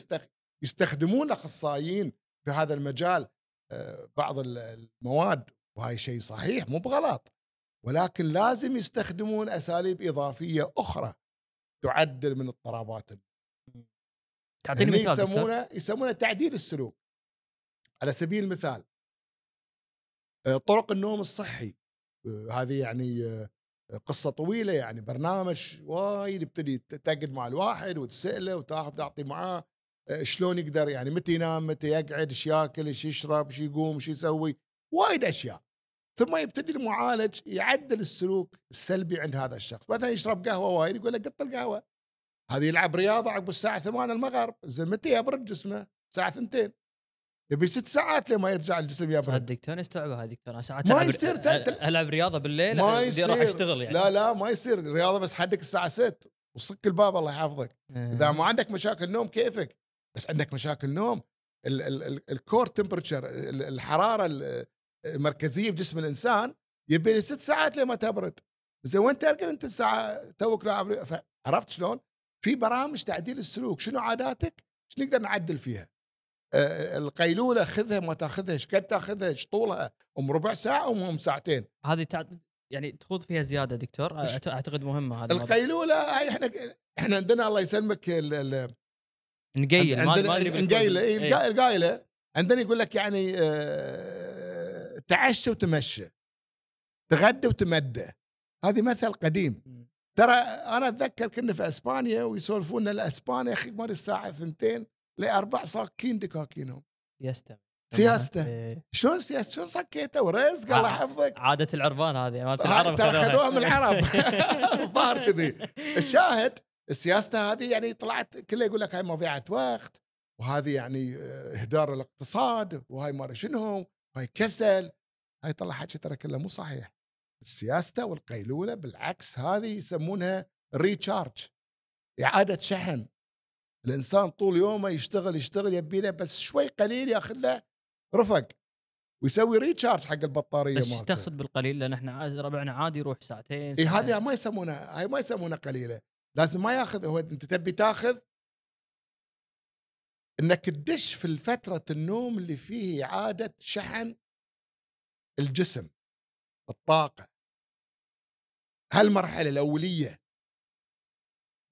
يستخدمون الأخصائيين في هذا المجال آه، بعض ال- المواد وهاي شيء صحيح مو بغلط ولكن لازم يستخدمون أساليب إضافية أخرى تعدل من اضطرابات تعطيني هني مثال دكتور. يسمونه يسمونه تعديل السلوك. على سبيل المثال آه، طرق النوم الصحي آه، هذه يعني قصة طويلة يعني برنامج وايد يبتدي تقعد مع الواحد وتسأله وتاخذ تعطي معاه آه، شلون يقدر يعني متى ينام متى يقعد إيش ياكل إيش يشرب إيش يقوم إيش يسوي وايد أشياء. ثم يبتدي المعالج يعدل السلوك السلبي عند هذا الشخص. مثلا يشرب قهوة وايد يقول له قط القهوة. هذه يلعب رياضة عقب الساعة 8 المغرب زين متى يبرد جسمه؟ الساعة 2 يبي ست ساعات لما يرجع الجسم يبرد صدق توني استوعبها دكتور أنا ساعات ما يصير ألعب رياضة بالليل ما يصير. أشتغل يعني. لا لا ما يصير. رياضة بس حدك الساعة 6 وصك الباب الله يحفظك. آه. اذا ما عندك مشاكل نوم كيفك؟ بس عندك مشاكل نوم ال- ال- ال- ال core temperature ال- الحرارة ال- المركزية في جسم الإنسان يبي لي ست ساعات لما تبرد. زين وين ترقد أنت الساعة توك لاعب عرفت شلون؟ في برامج تعديل السلوك. شنو عاداتك؟ إيش نقدر نعدل فيها؟ آه، القيلولة خذها ما تاخذها إيش قد تاخذها إيش طولها أم ربع ساعة أم ساعتين هذه تع... يعني تخوض فيها زيادة دكتور أعت- أعتقد مهمة هذا. القيلولة هاي إحنا إحنا عندنا الله يسلمك ال- ال- نقيل ما أدري. نقيله إيه،. القا- القايلة عندنا يقول لك يعني آه، تعشى وتمشى تغدى وتمدى هذه مثل قديم. ترى أنا أتذكر كنا في إسبانيا ويسولفون الاسبانيا يا أخي مال الساعة اثنتين لاربع صاكين دكاكينهم سياسته. سياسته. إيه. شلون سياسه شلون صكيته ورزق الله. يحفظك. عادة العربان هذه مالت العرب ترى خذوها. من العرب. <laughs> الظاهر كذي. الشاهد السياسة هذه يعني طلعت كله يقول لك هاي مضيعة وقت وهذه يعني آه، إهدار الاقتصاد وهاي ما شنو وهاي كسل. هاي طلع حكي ترى كله مو صحيح. السياسة والقيلولة بالعكس هذه يسمونها ريتشارج إعادة شحن. الإنسان طول يومه يشتغل يشتغل يبي له بس شوي قليل ياخذ له رفق ويسوي ريتشارج حق البطارية بس إيش مالته. تقصد بالقليل لأن إحنا ربعنا عادي يروح ساعتين إي. هذه ما يسمونها هاي ما يسمونها قليلة لازم ما ياخذ هو أنت تبي تاخذ إنك تدش في فترة النوم اللي فيه إعادة شحن الجسم الطاقة هالمرحلة الأولية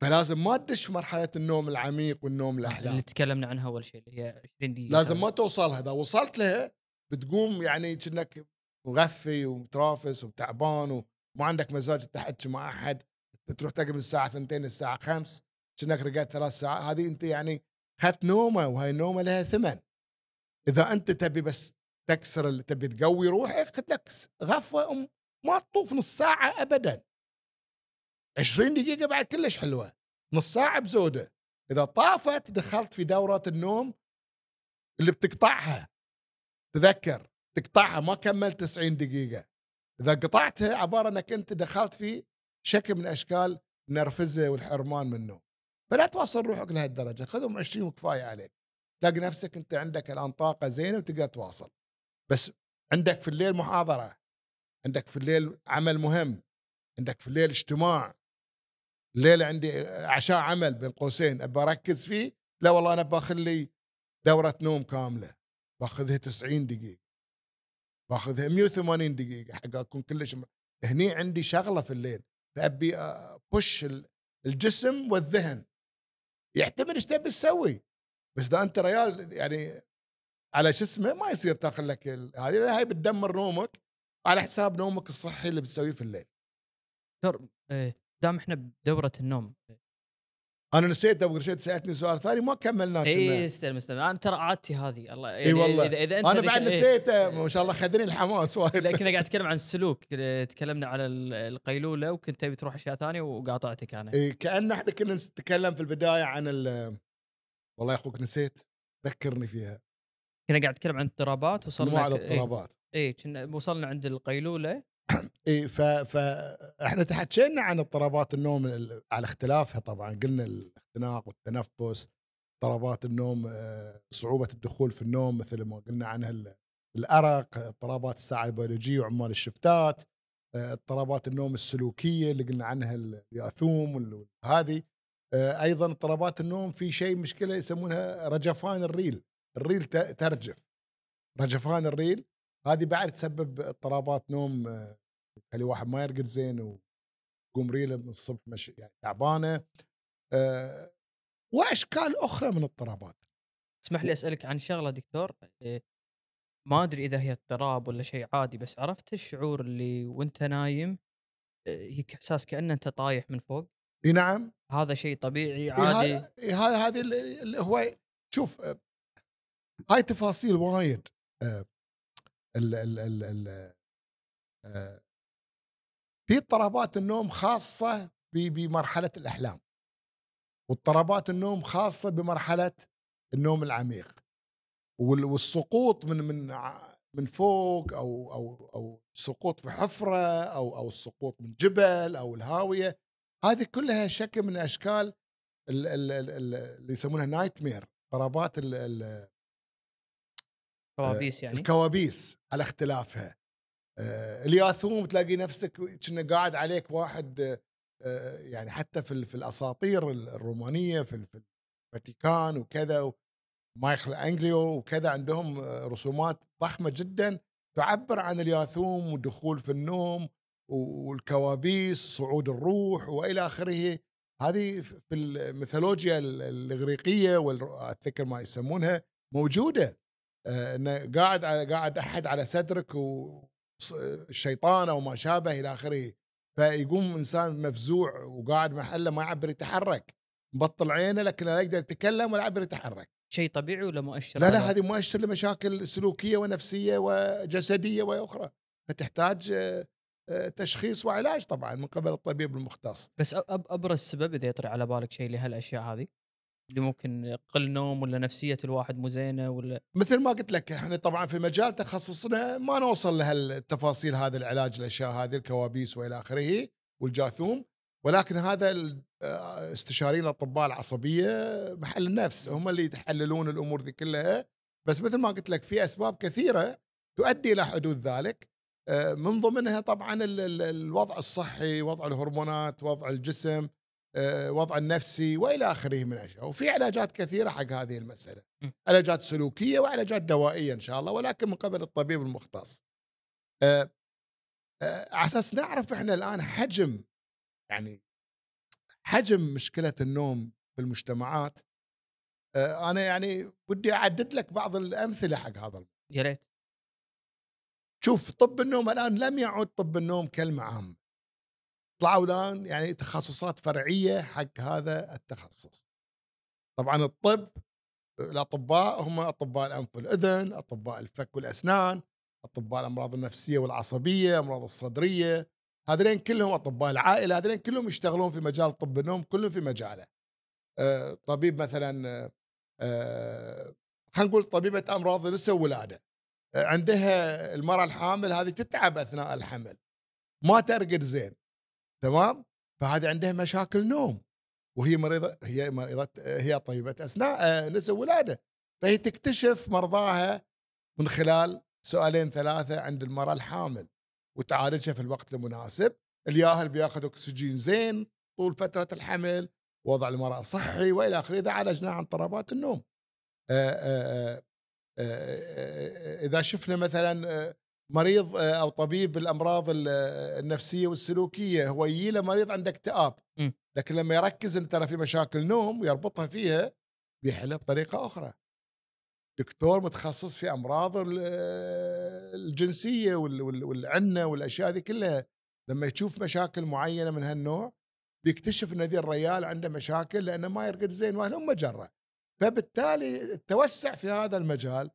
فلازم ما تدش في مرحلة النوم العميق والنوم الاحلام اللي تكلمنا عنها أول شيء اللي هي 20 دقيقة لازم ما توصلها اذا وصلت لها بتقوم يعني كأنك مغفي ومترافس وتعبان وما عندك مزاج تحكي مع أحد. تروح تقعد من الساعة 2 للساعه 5 كأنك رقدت ثلاث ساعات. هذه أنت يعني اخذت نومة وهاي النومة لها ثمن. إذا أنت تبي بس تكسر ال- تبي تقوي روحك خذ لك غفوة ما تطوف نص ساعة ابدا. 20 دقيقة بعد كلش حلوة. نص ساعة بزودة. إذا طافت دخلت في دوره النوم اللي بتقطعها. تذكر تقطعها ما كملت 90 دقيقة. إذا قطعتها عبارة أنك أنت دخلت في شكل من أشكال النرفزة والحرمان من النوم فلا توصل روحك لهالدرجة. خذهم 20 وكفاية عليك. تلاقي نفسك أنت عندك الآن طاقة زينة وتقدر تواصل. بس عندك في الليل محاضرة. عندك في الليل عمل مهم. عندك في الليل اجتماع. الليلة عندي عشاء عمل بين قوسين أبى أركز فيه؟ لا والله أنا باخذ لي دورة نوم كاملة باخذها 90 دقيقة باخذها 180 دقيقة حق أكون كلش م- هني عندي شغلة في الليل فأبي بش الجسم والذهن. يعتمد إيش تبي تسوي؟ بس اذا أنت ريال يعني على شو اسمه ما يصير تاخذ لك هذه هاي بتدمر نومك على حساب نومك الصحي اللي بتسويه في الليل. دكتور إيه، دام إحنا بدورة النوم. أنا نسيت أبو رشيد سألتني سؤال ثاني ما كملناه اي. استلم استلم أنا ترى عادتي هذه. الله إي والله. اذا, إذا أنت أنا بعد إيه. نسيته ما شاء الله خذني الحماس وايد. لا كنا <laughs> قاعد نتكلم عن السلوك إيه، تكلمنا على ال- القيلولة وكنت تبي تروح أشياء ثانية وقاطعتك أنا. إيه كأن إحنا كنا نتكلم في البداية عن ال والله يا أخوك نسيت. ذكرني فيها. كنا قاعد نتكلم عن اضطرابات وصلنا انواع ك- الاضطرابات اي إيه كنا وصلنا عند القيلولة. اي فاحنا تحكينا عن اضطرابات النوم ال- على اختلافها طبعا. قلنا الاختناق والتنفس اضطرابات النوم آه، صعوبة الدخول في النوم مثل ما قلنا عنها ال- الأرق اضطرابات الساعة البيولوجيه وعمال الشفتات آه، اضطرابات النوم السلوكية اللي قلنا عنها ال- الياثوم هذه. آه، أيضا اضطرابات النوم في شيء مشكلة يسمونها رجفان الريل. الريل ترجف. رجفان الريل هذه بعد تسبب اضطرابات نوم آه، تخلي واحد ما يرقد زين ويقوم ريله من الصبح مش يعني تعبانه آه، وأشكال أخرى من الاضطرابات. اسمح لي أسألك عن شغلة دكتور إيه، ما أدري إذا هي اضطراب ولا شيء عادي بس عرفت الشعور اللي وأنت نايم هيك إحساس كأنه أنت طايح من فوق؟ إي نعم. هذا شيء طبيعي عادي؟ هذا هذه هو شوف آه، هاي تفاصيل وايد آه، ال ال ال ال آه، في اضطرابات النوم خاصة ب- بمرحلة الأحلام واضطرابات النوم خاصة بمرحلة النوم العميق وال- والسقوط من من من فوق أو أو أو سقوط في حفرة أو أو السقوط من جبل أو الهاوية هذه كلها شكل من أشكال ال- ال- ال- ال- اللي يسمونها nightmare اضطرابات كوابيس يعني. الكوابيس على اختلافها. آه، الياثوم تلاقي نفسك كأنه قاعد عليك واحد آه، آه، يعني حتى في في الأساطير الرومانية في ال- في الفاتيكان وكذا مايكل أنجليو وكذا عندهم آه، رسومات ضخمة جدا تعبر عن الياثوم والدخول في النوم والكوابيس صعود الروح وإلى آخره. هذه في الميثولوجيا الإغريقية والذكر ما يسمونها موجودة. آه، إنه قاعد على قاعد أحد على صدرك والشيطان أو ما شابه إلى آخره. فيقوم إنسان مفزوع وقاعد محله ما يعبر يتحرك. مبطل عينه لكن لا يقدر يتكلم ولا يعبر يتحرك. شيء طبيعي ولا مؤشر لا لا هذه مؤشر لمشاكل سلوكية ونفسية وجسدية وأخرى. فتحتاج آه، آه، تشخيص وعلاج طبعا من قبل الطبيب المختص. بس أبرز سبب إذا يطري على بالك شيء لهالأشياء هذه؟ اللي ممكن قل نوم ولا نفسية الواحد مو زينة ولا مثل ما قلت لك إحنا طبعا في مجال تخصصنا ما نوصل لهالتفاصيل هذا العلاج الأشياء هذه الكوابيس وإلى آخره والجاثوم ولكن هذا آه، استشاريين الأطباء العصبية محل النفس هم اللي يحللون الأمور دي كلها. بس مثل ما قلت لك في أسباب كثيرة تؤدي إلى حدوث ذلك. آه، من ضمنها طبعا الوضع الصحي وضع الهرمونات وضع الجسم وضع النفسي وإلى آخره من الأشياء. وفي علاجات كثيرة حق هذه المسألة. علاجات سلوكية وعلاجات دوائية إن شاء الله ولكن من قبل الطبيب المختص. على أساس نعرف إحنا الآن حجم يعني حجم مشكلة النوم في المجتمعات آه، أنا يعني ودي أعدد لك بعض الأمثلة حق هذا الموضوع. يا ريت. شوف طب النوم الآن لم يعد طب النوم كلمه عامه طلعوا الآن يعني تخصصات فرعية حق هذا التخصص. طبعا الطب الأطباء هم أطباء الأنف والأذن أطباء الفك والأسنان أطباء الأمراض النفسية والعصبية أمراض الصدرية. هذين كلهم أطباء العائلة هذين كلهم يشتغلون في مجال طب النوم كلهم في مجاله. آه، طبيب مثلا آه، خلينا نقول طبيبة أمراض النساء والولادة. عندها المرأة الحامل هذه تتعب أثناء الحمل. ما ترقد زين. تمام فهذه عندها مشاكل نوم. وهي مريضة هي مريضة هي طبيبة اثناء نساء ولادة. فهي تكتشف مرضاها من خلال سؤالين ثلاثة عند المرأة الحامل وتعالجها في الوقت المناسب. الياهل بياخذ أكسجين زين طول فترة الحمل وضع المرأة صحي وإلى آخره إذا عالجناه عن اضطرابات النوم. آآ آآ إذا شفنا مثلا مريض أو طبيب الامراض النفسية والسلوكية هو يجي له مريض عنده اكتئاب لكن لما يركز إن ترى في مشاكل نوم ويربطها فيها بيحلها بطريقة أخرى. دكتور متخصص في أمراض الجنسية والعنة والأشياء هذه كلها لما يشوف مشاكل معينة من هالنوع بيكتشف إن ذي الريال عنده مشاكل لأنه ما يرقد زين وهلم جره فبالتالي التوسع في هذا المجال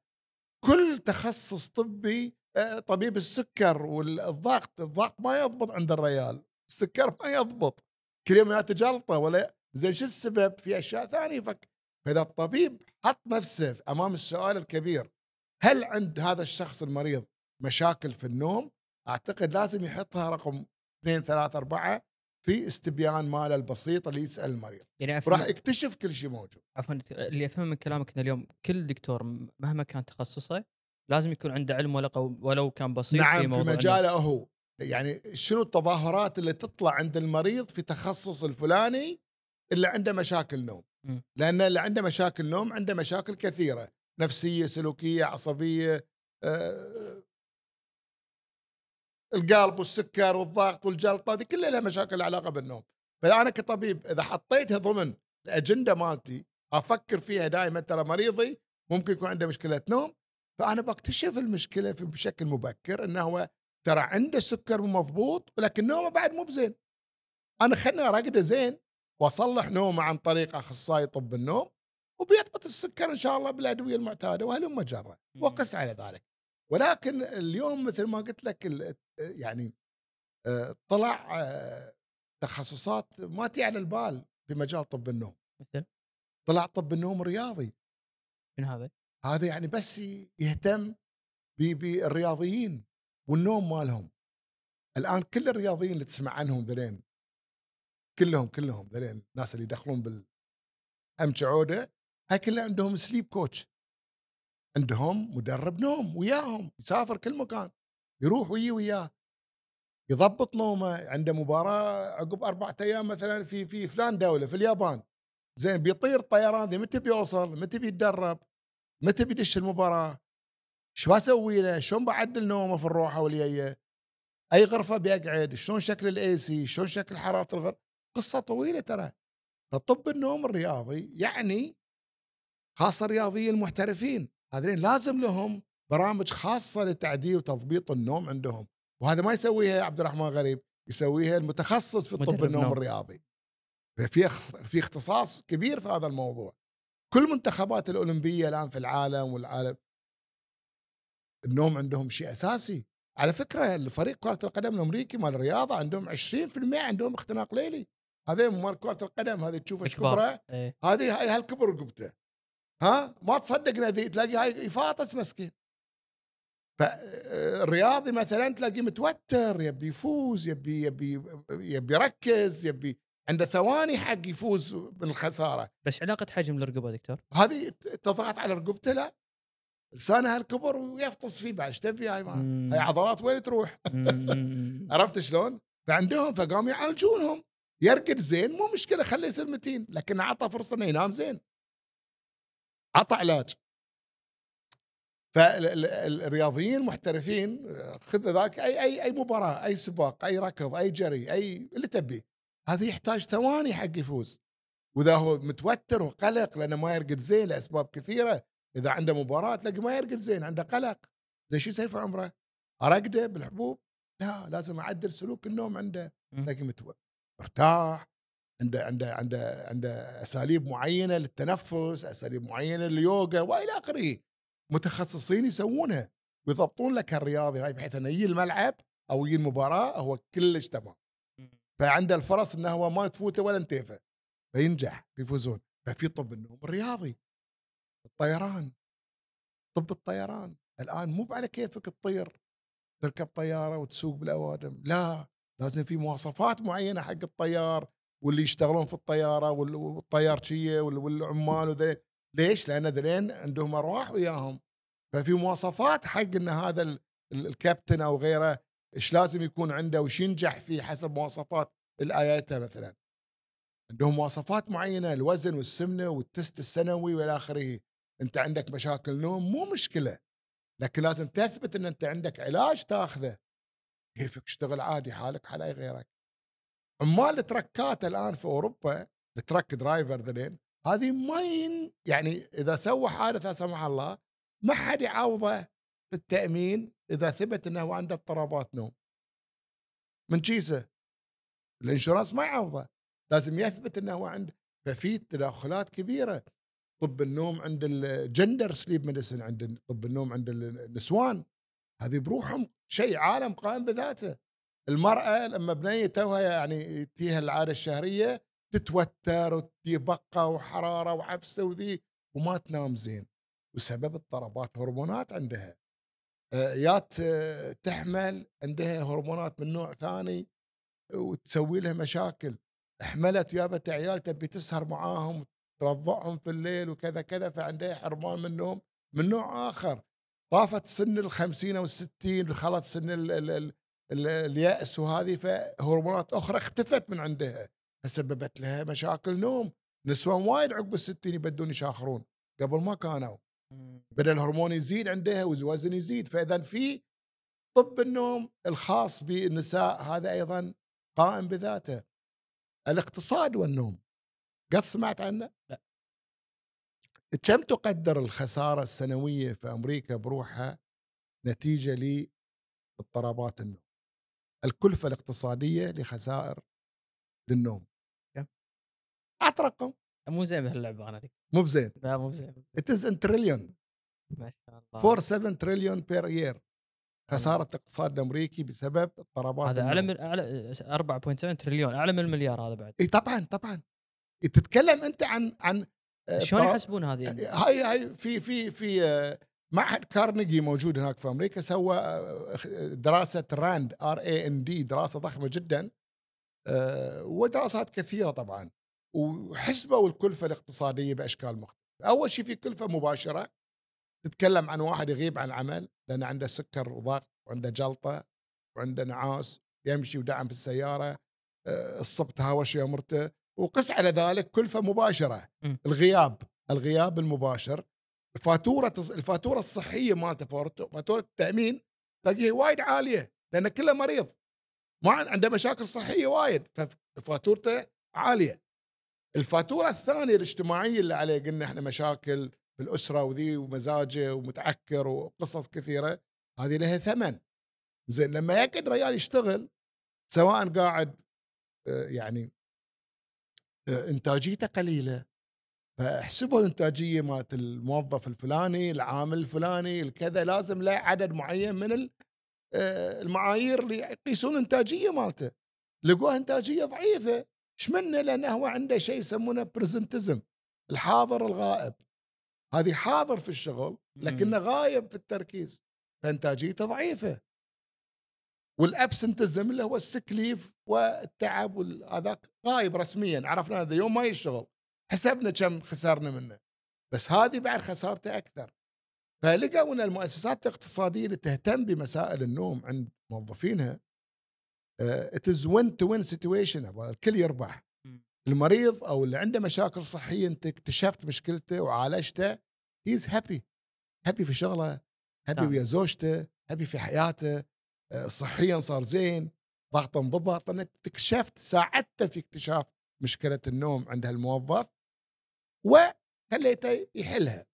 كل تخصص طبي آه، طبيب السكر والضغط الضغط ما يضبط عند الريال السكر ما يضبط. كل يوم جلطة ولا زين شو السبب؟ في أشياء ثانية فك فإذا الطبيب حط نفسه أمام السؤال الكبير هل عند هذا الشخص المريض مشاكل في النوم؟ أعتقد لازم يحطها رقم اثنين ثلاثة أربعة في استبيان ماله البسيط اللي يسأل المريض. يعني راح يكتشف كل شيء موجود. عفوا اللي افهم من كلامك إن اليوم كل دكتور مهما كان تخصصه لازم يكون عنده علم ولو ولو كان بسيط نعم في, موضوع في مجاله هو. يعني شنو التظاهرات اللي تطلع عند المريض في تخصص الفلاني اللي عنده مشاكل نوم؟ لأن اللي عنده مشاكل نوم عنده مشاكل كثيرة نفسية سلوكية عصبية آه القلب والسكر والضغط والجلطة هذه كلها لها مشاكل علاقة بالنوم. فأنا كطبيب إذا حطيتها ضمن الأجندة مالتي أفكر فيها دائما ترى مريضي ممكن يكون عنده مشكلة نوم فأنا بكتشف المشكلة في بشكل مبكر انه هو ترى عنده سكر مضبوط ولكن نومه بعد مو بزين. أنا خلني ارقده زين وأصلح نومه عن طريق أخصائي طب النوم وبيضبط السكر إن شاء الله بالأدوية المعتادة وهلم جره وقس على ذلك. ولكن اليوم مثل ما قلت لك يعني آه، طلع آه، تخصصات ما تي على البال في مجال طب النوم. مثل؟ طلع طب النوم رياضي. من هذا؟ هذا يعني بس يهتم بالرياضيين والنوم مالهم. الآن كل الرياضيين اللي تسمع عنهم ذلين كلهم كلهم ذلين الناس اللي يدخلون بال عودة هاي كلها عندهم سليب كوتش عندهم مدرب نوم وياهم يسافر كل مكان يروح ويجي وياه. يضبط نومه عنده مباراة عقب أربعة أيام مثلا في في فلان دولة في اليابان. زين بيطير الطيران ذي متى بيوصل متى بيتدرب. متى بيدش المباراة؟ شو بسوي له؟ شلون بعدل نومه في الروحة والجايه أي غرفة بيقعد؟ شلون شكل ال AC شلون شكل حرارة الغرفه قصة طويلة ترى. فطب النوم الرياضي يعني خاصة الرياضيين المحترفين. هذين لازم لهم برامج خاصة لتعديل وتضبيط النوم عندهم. وهذا ما يسويها عبد الرحمن غريب يسويها المتخصص في طب النوم نوم. الرياضي. في في اختصاص كبير في هذا الموضوع. كل منتخبات الأولمبية الآن في العالم والعالم النوم عندهم شيء أساسي. على فكرة الفريق كرة القدم الأمريكي مال الرياضه عندهم 20% عندهم اختناق ليلي. هذا مال كرة القدم هذه تشوف إيش كبره. إيه. هذه هاي هالكبر رقبته. ها؟ ما تصدق ذي تلاقي هاي يفاطس مسكين. فالرياضي مثلا تلاقيه متوتر يبي يفوز يبي يبي يبي يركز يبي عنده ثواني حق يفوز بالخسارة. بس علاقة حجم الرقبة دكتور؟ هذه تضغط على رقبته لا. لسانه هالكبر ويفطس فيه بعد إيش تبي هاي هاي عضلات وين تروح؟ <laughs> عرفت شلون؟ فعندهم فقاموا يعالجونهم. يرقد زين مو مشكلة خليه يصير متين لكن أعطى فرصة إنه ينام زين. عطى علاج. فالرياضيين المحترفين خذ ذاك أي أي أي مباراة أي سباق أي ركض أي جري أي اللي تبيه. هذا يحتاج ثواني حق يفوز وإذا هو متوتر وقلق لأنه ما يرقد زين لأسباب كثيرة إذا عنده مباراة تلاقي ما يرقد زين عنده قلق زي شو يسوي في عمره؟ أرقده بالحبوب؟ لا لازم أعدل سلوك النوم عنده تلاقي متوتر مرتاح عنده عنده عنده عنده أساليب معينة للتنفس، أساليب معينة لليوغا وإلى آخره. متخصصين يسوونها ويضبطون لك الرياضي هاي بحيث إنه يجي الملعب أو يجي المباراة هو كلش تمام. فعنده الفرص إنه هو ما تفوته ولا انتيفه فينجح يفوزون ففي طب النوم الرياضي الطيران طب الطيران. الآن مو على كيفك تطير تركب طيارة وتسوق بالأوادم لا لازم في مواصفات معينة حق الطيار واللي يشتغلون في الطيارة والطيارشيه والعمال وذلك ليش؟ لأن ذلين عندهم أرواح وياهم. ففي مواصفات حق إن هذا الكابتن أو غيره إيش لازم يكون عنده وش ينجح فيه حسب مواصفات الاياته مثلا؟ عندهم مواصفات معينة الوزن والسمنة والتست السنوي وإلى آخره. أنت عندك مشاكل نوم مو مشكلة لكن لازم تثبت إن أنت عندك علاج تاخذه. كيفك؟ تشتغل عادي حالك حال أي غيرك. عمال ال trucks الآن في أوروبا ال truck driver ذلين هذه ما يعني إذا سوى حادث لا سمح الله ما حد يعوضه. في التأمين إذا ثبت إنه عنده اضطرابات نوم. من كيسه ال insurance ما يعوضه لازم يثبت إنه عنده ففي تداخلات كبيرة. طب النوم عند ال gender sleep medicine عند طب النوم عند النسوان. هذه بروحهم شيء عالم قائم بذاته. المرأة لما بنية توها يعني تيها العادة الشهرية تتوتر وتبقى وحرارة وعفسة وذي وما تنام زين وسبب اضطرابات هرمونات عندها. يات تحمل عندها هرمونات من نوع ثاني وتسوي لها مشاكل. حملت جابت عيال تبي تسهر معاهم ترضعهم في الليل وكذا كذا فعندها حرمان من النوم من نوع آخر. طافت سن الخمسين أو الستين خلت سن ال ال ال ال اليأس وهذه فهرمونات أخرى اختفت من عندها. فسببت لها مشاكل نوم. نسوان وايد عقب الستين يبدون يشاخرون. قبل ما كانوا. بدا الهرمون يزيد عندها والوزن يزيد. فإذا في طب النوم الخاص بالنساء هذا أيضا قائم بذاته. الاقتصاد والنوم قد سمعت عنه؟ لا. كم تقدر الخسارة السنوية في أمريكا بروحها نتيجة لاضطرابات النوم؟ الكلفة الاقتصادية لخسائر للنوم. كم؟ أعط رقم مو زين بهاللعبة أنا دي. مو بزين لا مو بزين is in trillion. ما شاء الله. 4 7 تريليون بير يير خسارة الاقتصاد الأمريكي بسبب اضطرابات هذا أعلى من أعلى 4.7 تريليون أعلى من المليار هذا بعد. إي طبعا طبعا. تتكلم أنت عن عن آه، شلون يحسبون هذه؟ هاي هاي في في في آه، معهد كارنيجي موجود هناك في أمريكا سوى دراسة راند R A N D دراسة ضخمة جدا. ودراسات كثيرة طبعا. وحسبوا الكلفه الاقتصادية بأشكال مختلفة. أول شيء في كلفة مباشرة تتكلم عن واحد يغيب عن العمل لأن عنده سكر وضغط وعنده جلطة وعنده نعاس يمشي ودعم في السيارة الصبح تهاوش يا مرته وقس على ذلك كلفة مباشرة م. الغياب الغياب المباشر فاتوره الفاتورة الصحية مالته فاتورة التأمين تلاقيها وايد عالية لأن كله مريض ما عنده مشاكل صحية وايد ففاتورته عالية الفاتورة الثانية الاجتماعية اللي عليه قلنا إحنا مشاكل في الاسره وذي ومزاجه ومتعكر وقصص كثيرة هذه لها ثمن. زين لما يقعد ريال يشتغل سواء قاعد آه، يعني آه، إنتاجيته قليلة فاحسبوا الإنتاجية مالت الموظف الفلاني العامل الفلاني الكذا لازم له عدد معين من آه، المعايير اللي يقيسون الانتاجيه مالته. لقوها إنتاجية ضعيفة. إيش منه لأنه هو عنده شيء يسمونه برزنتزم الحاضر الغائب. هذه حاضر في الشغل لكنه غايب في التركيز فانتاجيته ضعيفه والابسنتزم اللي هو السكليف والتعب هذاك غايب رسميا عرفنا هذا اليوم ما يشتغل. حسبنا كم خسرنا منه. بس هذه بعد خسارته أكثر. فلقوا أن المؤسسات الاقتصادية اللي تهتم بمسائل النوم عند موظفينها it is win to win situation الكل يربح. المريض أو اللي عنده مشاكل صحية أنت اكتشفت مشكلته وعالجته he's happy happy في شغله happy ويا زوجته happy في حياته آه، صحيا صار زين ضغطه انضبط انك اكتشفت ساعدته في اكتشاف مشكلة النوم عند هالموظف وخليته يحلها.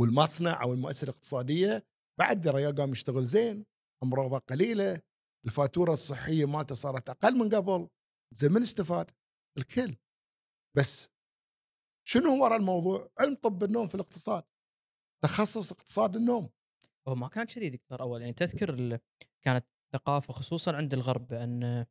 والمصنع أو المؤسسة الاقتصادية بعد قام يشتغل زين أمراضه قليلة الفاتورة الصحية مالته صارت أقل من قبل زين من استفاد؟ الكل بس شنو وراء الموضوع؟ علم طب النوم في الاقتصاد تخصص اقتصاد النوم هو ما كان كذي دكتور أول يعني تذكر كانت ثقافة خصوصا عند الغرب بان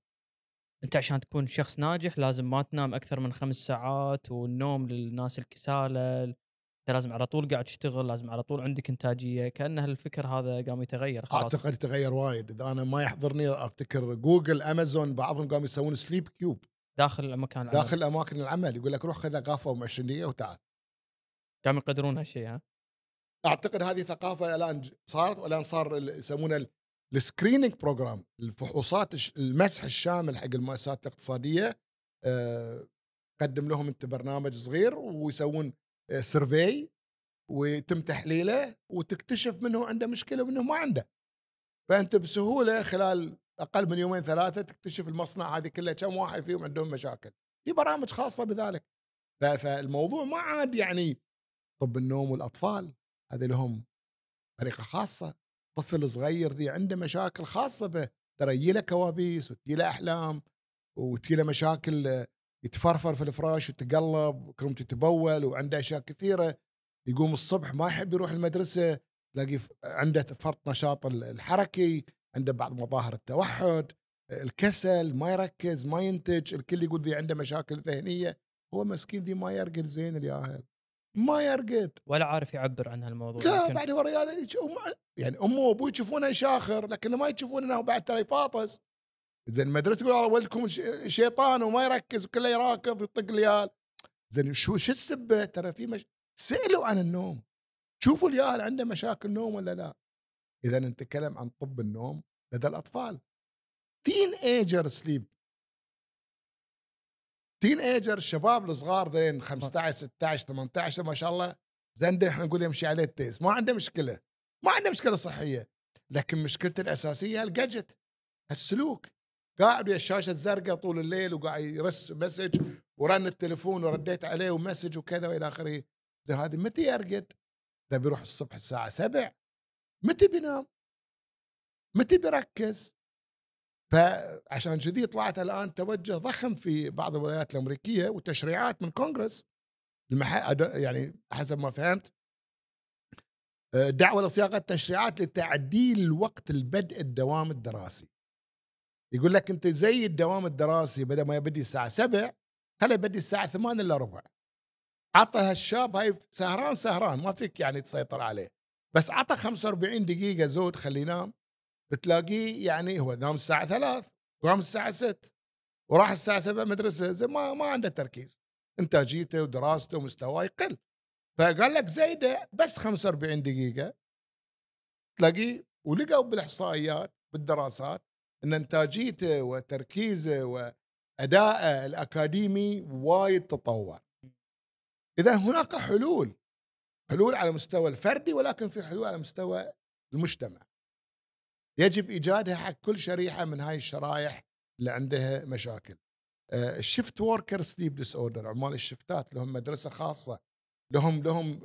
أنت عشان تكون شخص ناجح لازم ما تنام أكثر من خمس ساعات والنوم للناس الكسالى أنت لازم على طول قاعد تشتغل لازم على طول عندك إنتاجية. كان الفكر هذا قام يتغير خلاص. أعتقد يتغير وايد. إذا أنا ما يحضرني أفتكر جوجل أمازون بعضهم قاموا يسوون sleep cube داخل مكان العمل. داخل أماكن العمل. يقول لك روح خذ غفوة 20 دقيقه وتعال. قاموا يقدرون هالشيء ها؟ أعتقد هذه ثقافة الآن صارت والآن صار يسمونه ال screening program الفحوصات المسح الشامل حق المؤسسات الاقتصادية آه، قدم لهم انت برنامج صغير ويسوون سيرفي ويتم تحليله وتكتشف منه عنده مشكلة ومنه ما عنده. فأنت بسهولة خلال أقل من يومين ثلاثة تكتشف المصنع هذه كلها كم واحد فيهم عندهم مشاكل. في برامج خاصة بذلك. فالموضوع ما عاد يعني طب النوم والأطفال هذه لهم طريقة خاصة. طفل صغير ذي عنده مشاكل خاصة به ترى يجي له كوابيس وتجي له أحلام وتجي له مشاكل يتفرفر في الفراش وتقلب كرمته تتبول وعنده أشياء كثيرة. يقوم الصبح ما يحب يروح المدرسة تلاقي عنده فرط نشاط الحركي عنده بعض مظاهر التوحد الكسل ما يركز ما ينتج الكل يقول ذي عنده مشاكل ذهنية. هو مسكين ذي ما يرقد زين الياهل ما يرقد. ولا عارف يعبر عن هالموضوع لا. بعد هو ريال يعني أمه وأبوه يشوفونه شاخر لكن ما يشوفون إنه بعد ترى يفاطس. زين المدرسة يقول ولدكم شيطان وما يركز وكله يراكض ويطق اليال زين شو شو السبة؟ ترى في مش... سألوا عن النوم. شوفوا اليال عنده مشاكل نوم ولا لا. إذا نتكلم عن طب النوم لدى الأطفال. teenager sleep teenager الشباب الصغار ذين 15 16 18 ما شاء الله زين إحنا نقول يمشي عليه التيس. ما عنده مشكلة. ما عنده مشكلة صحية. لكن مشكلته الأساسية ال gadget السلوك. قاعد ويا الشاشة الزرقاء طول الليل وقاعد يرس message ورن التليفون ورديت عليه و message وكذا وإلى آخره هذه متى يرقد؟ ده بيروح الصبح الساعة 7 متى بينام؟ متى بيركز؟ فعشان كذي طلعت الآن توجه ضخم في بعض الولايات الأمريكية وتشريعات من كونغرس المح... يعني حسب ما فهمت آه، دعوة لصياغة تشريعات لتعديل وقت البدء الدوام الدراسي يقول لك أنت زي الدوام الدراسي بدل ما يبدي الساعة 7 خليه يبدي الساعة 8 إلا ربع. عطى هالشاب هاي سهران سهران ما فيك يعني تسيطر عليه. بس عطى 45 دقيقة زود خليه ينام. بتلاقيه يعني هو نام الساعة 3 وقام الساعة 6 وراح الساعة 7 مدرسة زي ما ما عنده تركيز. انتاجيته ودراسته ومستواه يقل. فقال لك زايده بس 45 دقيقة. تلاقيه ولقوا بالإحصائيات بالدراسات إن إنتاجيته وتركيزه وأدائه الأكاديمي وايد تطور. إذا هناك حلول حلول على مستوى الفردي ولكن في حلول على مستوى المجتمع. يجب إيجادها حق كل شريحة من هاي الشرايح اللي عندها مشاكل. ال shift worker sleep disorder عمال الشفتات لهم مدرسة خاصة لهم لهم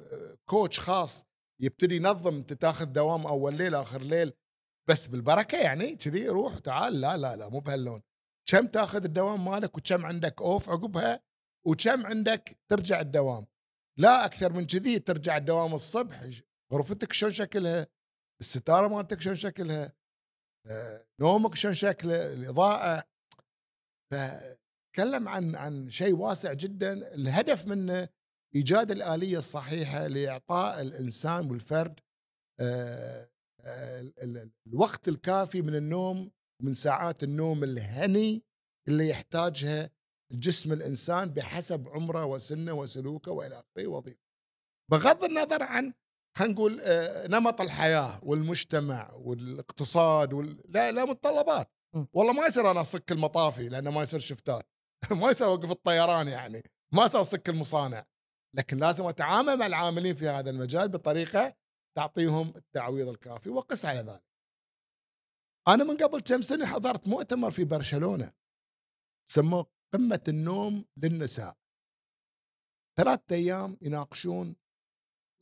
coach خاص يبتدي ينظم انت تاخذ دوام أول ليل آخر ليل بس بالبركة يعني كذي روح تعال لا لا لا مو بهاللون. كم تاخذ الدوام مالك وكم عندك off عقبها وكم عندك ترجع الدوام. لا أكثر من كذي ترجع الدوام الصبح غرفتك شلون شكلها الستارة مالتك شلون شكلها آه، نومك شلون شكله الإضاءة. فتكلم عن عن شيء واسع جدا. الهدف منه إيجاد الآلية الصحيحة لإعطاء الإنسان والفرد آه، الوقت الكافي من النوم من ساعات النوم الهني اللي يحتاجها جسم الإنسان بحسب عمره وسنه وسلوكه وإلى آخره وظيفه. بغض النظر عن خلينا نقول آه، نمط الحياة والمجتمع والاقتصاد وال... لا لا متطلبات. والله ما يصير أنا أصك المطافي لأنه ما يصير شفتات. <laughs> ما يصير أوقف الطيران يعني. ما يصير أصك المصانع. لكن لازم أتعامل مع العاملين في هذا المجال بطريقة تعطيهم التعويض الكافي وقس على ذلك. أنا من قبل كم سنة حضرت مؤتمر في برشلونة سموه قمة النوم للنساء. ثلاثة أيام يناقشون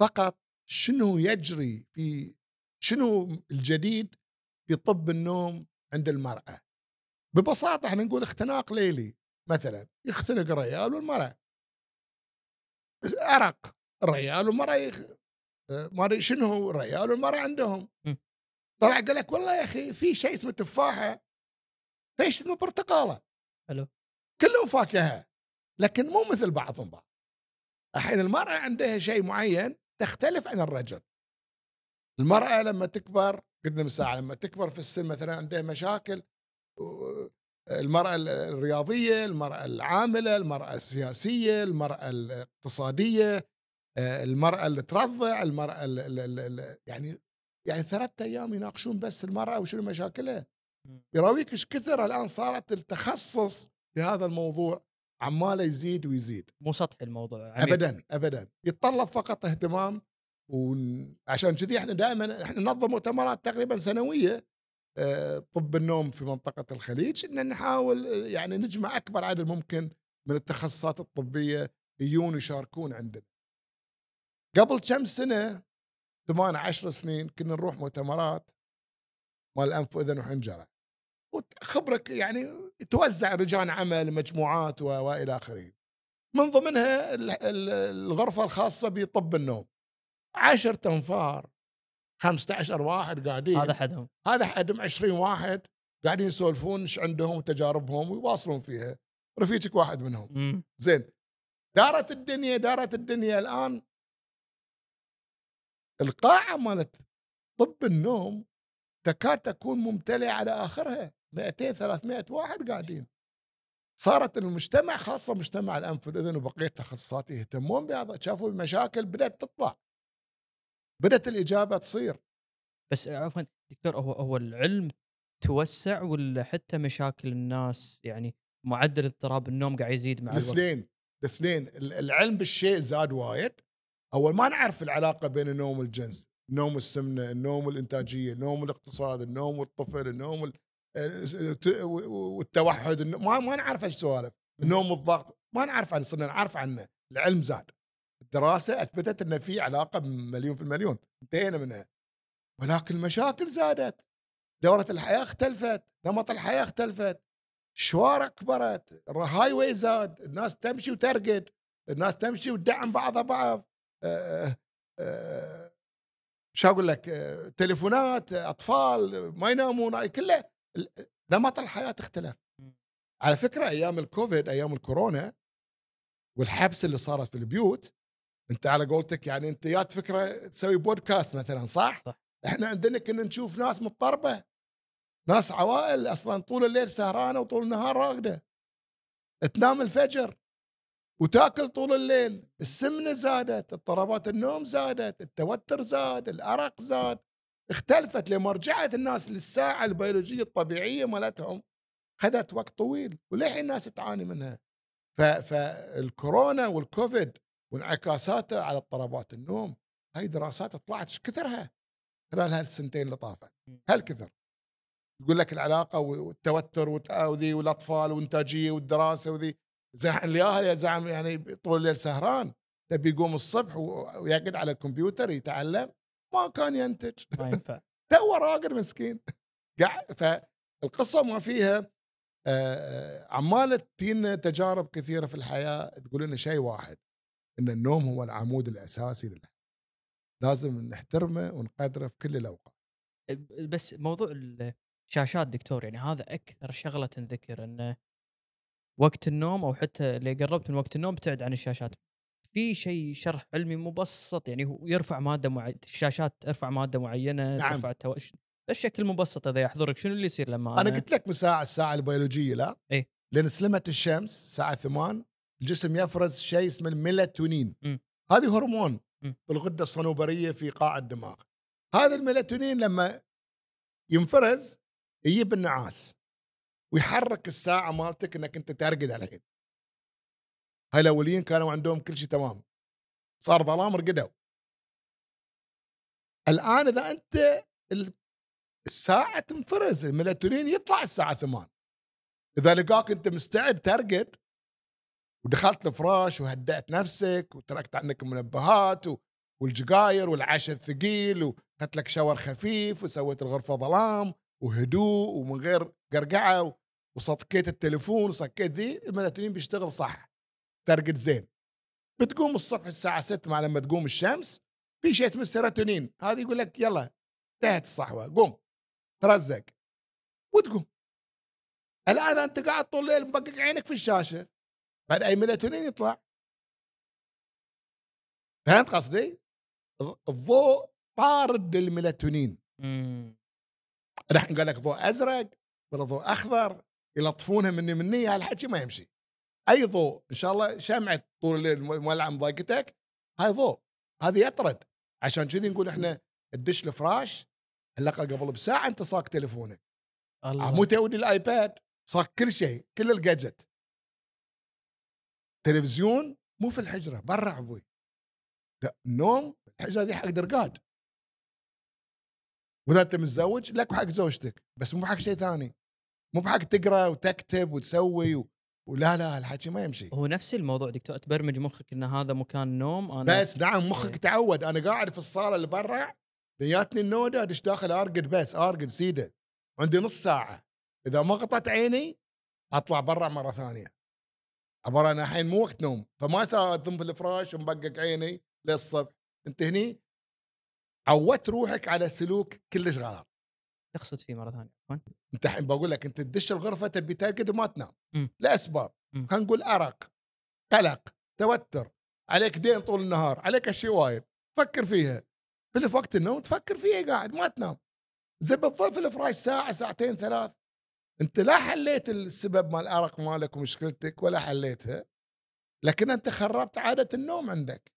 فقط شنو يجري في شنو الجديد في طب النوم عند المرأة ببساطة إحنا نقول اختناق ليلي مثلا يختنق الرجال والمرأة أرق الرجال والمرأة. ما أدري شنو هو الرجال والمرأة عندهم. طلع قال لك والله يا أخي في شيء اسمه تفاحة. في شيء اسمه؟ برتقالة. حلو. كلهم فاكهة لكن مو مثل بعضهم بعض. الحين المرأة عندها شيء معين تختلف عن الرجل. المرأة لما تكبر قلنا من ساعة لما تكبر في السن مثلا عندها مشاكل المرأة الرياضية المرأة العاملة المرأة السياسية المرأة الاقتصادية المرأة اللي ترضع المرأة اللي يعني يعني ثلاثة أيام يناقشون بس المرأة وشنو مشاكلها يراويك إيش كثر الآن صارت التخصص في هذا الموضوع عماله يزيد ويزيد مو سطحي الموضوع عميق. ابدا ابدا يتطلب فقط اهتمام وعشان كذي إحنا دائما إحنا ننظم مؤتمرات تقريبا سنوية آه، طب النوم في منطقة الخليج إن نحاول آه، يعني نجمع أكبر عدد ممكن من التخصصات الطبية يجون يشاركون عندنا. قبل كم سنة؟ ثمان عشر سنين كنا نروح مؤتمرات مال أنف وأذن وحنجرة. وخبرك يعني توزع رجال عمل مجموعات وإلى آخره. من ضمنها الغرفة الخاصة بطب النوم. عشر تنفار 15 واحد قاعدين. هذا حدهم. هذا حدهم 20 واحد قاعدين يسولفون إيش عندهم وتجاربهم ويواصلون فيها. رفيجك واحد منهم. مم. زين. دارت الدنيا دارت الدنيا الآن القاعه مالت طب النوم تكاد تكون ممتلئة على آخرها. 200 300 واحد قاعدين. صارت المجتمع خاصة مجتمع الأنف والأذن وبقية التخصصات يهتمون بهذا. شافوا المشاكل بدأت تطلع. بدأت الإجابة تصير. بس عفوا دكتور هو هو العلم توسع ولا حتى مشاكل الناس يعني معدل اضطراب النوم قاعد يزيد مع الاثنين الاثنين. العلم بالشيء زاد وايد. أول ما نعرف العلاقة بين النوم والجنس النوم السمنه النوم الانتاجيه النوم الاقتصاد النوم والطفل النوم والتوحد ما ما نعرف إيش سوالف. النوم والضغط ما نعرف عنه صرنا نعرف عنه. العلم زاد. الدراسة أثبتت إن في علاقة مليون في المليون انتهينا منها. ولكن المشاكل زادت. دورة الحياة اختلفت نمط الحياة اختلفت الشوارع كبرت ال highway زاد الناس تمشي وترقد الناس تمشي وتدعم بعضها بعض. شو أقول لك تليفونات أطفال ما ينامون كله نمط الحياة اختلف. على فكرة أيام الكوفيد أيام الكورونا والحبس اللي صارت في البيوت أنت على قولتك يعني أنت جات فكرة تسوي بودكاست مثلا صح؟ صح. إحنا عندنا كنا نشوف ناس مضطربة ناس عوائل أصلا طول الليل سهرانة وطول النهار راقدة. تنام الفجر. وتاكل طول الليل السمنة زادت اضطرابات النوم زادت التوتر زاد الأرق زاد اختلفت لما رجعت الناس للساعة البيولوجية الطبيعية مالتهم خذت وقت طويل وللحين الناس تعاني منها. فالكورونا والكوفيد وانعكاساته على اضطرابات النوم هاي دراسات طلعت إيش كثرها؟ خلال هالسنتين اللي طافت. هل كثر تقول لك العلاقة والتوتر وت- وذي والأطفال والانتاجيه والدراسة وذي زين الياهل يا زعم يعني طول الليل سهران تبي يقوم الصبح ويقعد على الكمبيوتر يتعلم ما كان ينتج. ما ينفع. <laughs> تو راقد مسكين. <laughs> قاعد فالقصة ما فيها عماله تجينا تجارب كثيرة في الحياة تقول لنا شيء واحد إن النوم هو العمود الأساسي للحياه لازم نحترمه ونقدره في كل الأوقات. بس موضوع الشاشات دكتور يعني هذا أكثر شغلة تنذكر إنه وقت النوم أو حتى اللي قربت من وقت النوم ابتعد عن الشاشات في شيء شرح علمي مبسط يعني هو يرفع مادة معينه الشاشات ترفع مادة معينة نعم. ترفع التو... بشكل مبسط إذا يحضرك شنو اللي يصير لما أنا قلت لك من ساعه الساعة البيولوجية لا إيه. لأن سلمت الشمس الساعة 8 الجسم يفرز شيء اسمه الميلاتونين. هذه هرمون. في الغده الصنوبرية في قاع الدماغ هذا الميلاتونين لما ينفرز يجيب النعاس ويحرك الساعة مالتك إنك أنت ترقد الحين هاي الاولين كانوا عندهم كل شيء تمام. صار ظلام رقدوا. الآن إذا أنت ال- الساعة تنفرز الميلاتونين يطلع الساعة 8 إذا لقاك أنت مستعد ترقد ودخلت الفراش وهدأت نفسك وتركت عنك المنبهات والجقاير والعشاء الثقيل وخدت لك شاور خفيف وسويت الغرفة ظلام وهدوء ومن غير قرقعة و- وصكيت التليفون وصكيت ذي الميلاتونين بيشتغل صح. ترقد زين. بتقوم الصبح الساعة 6 مع لما تقوم الشمس في شيء اسمه السيروتونين. هذا يقول لك يلا انتهت الصحوة. قوم ترزق. وتقوم. الآن إذا أنت قاعد طول الليل مبقق عينك في الشاشة. بعد أي ميلاتونين يطلع. فهمت قصدي؟ الض- الضوء طارد للميلاتونين. الحين قال لك ضوء أزرق ولا ضوء أخضر. يلطفونها مني مني هالحكي ما يمشي. أي ضوء إن شاء الله شمعه طول الليل مولعه مضايقتك هاي ضوء. هذه يطرد. عشان كذي نقول إحنا تدش الفراش حلقه قبل بساعة أنت صاك تليفونك. الله. مو تودي الآيباد صاك كل شيء كل الجاجت تلفزيون مو في الحجرة برا أبوي. لا النوم الحجرة دي حق درقاد. وإذا أنت متزوج لك وحق زوجتك بس مو حق شيء ثاني. مو بحق تقرأ وتكتب وتسوي و... ولا لا الحكي ما يمشي. هو نفس الموضوع دكتور تبرمج مخك إن هذا مكان نوم أنا بس نعم مخك إيه. تعود. أنا قاعد في الصالة اللي برا جاتني النودة أدش داخل أرقد بس أرقد سيدة. عندي نص ساعة. إذا ما غطت عيني أطلع برا مرة ثانية. عبارة أنا الحين مو وقت نوم. فما يصير اذم في الفراش ومبقق عيني للصبح. أنت هني عودت روحك على سلوك كلش غلط. تقصد فيه مرة ثانية. انت الحين بقول لك انت تدش الغرفة تبي ترقد وما تنام. لاسباب. خلينا نقول أرق قلق توتر عليك دين طول النهار عليك أشياء وايد. فكر فيها. في وقت النوم تفكر فيها قاعد ما تنام. زي بتظل في الفراش ساعة ساعتين ثلاث. انت لا حليت السبب مال الارق مالك ومشكلتك ولا حليتها لكن انت خربت عادة النوم عندك.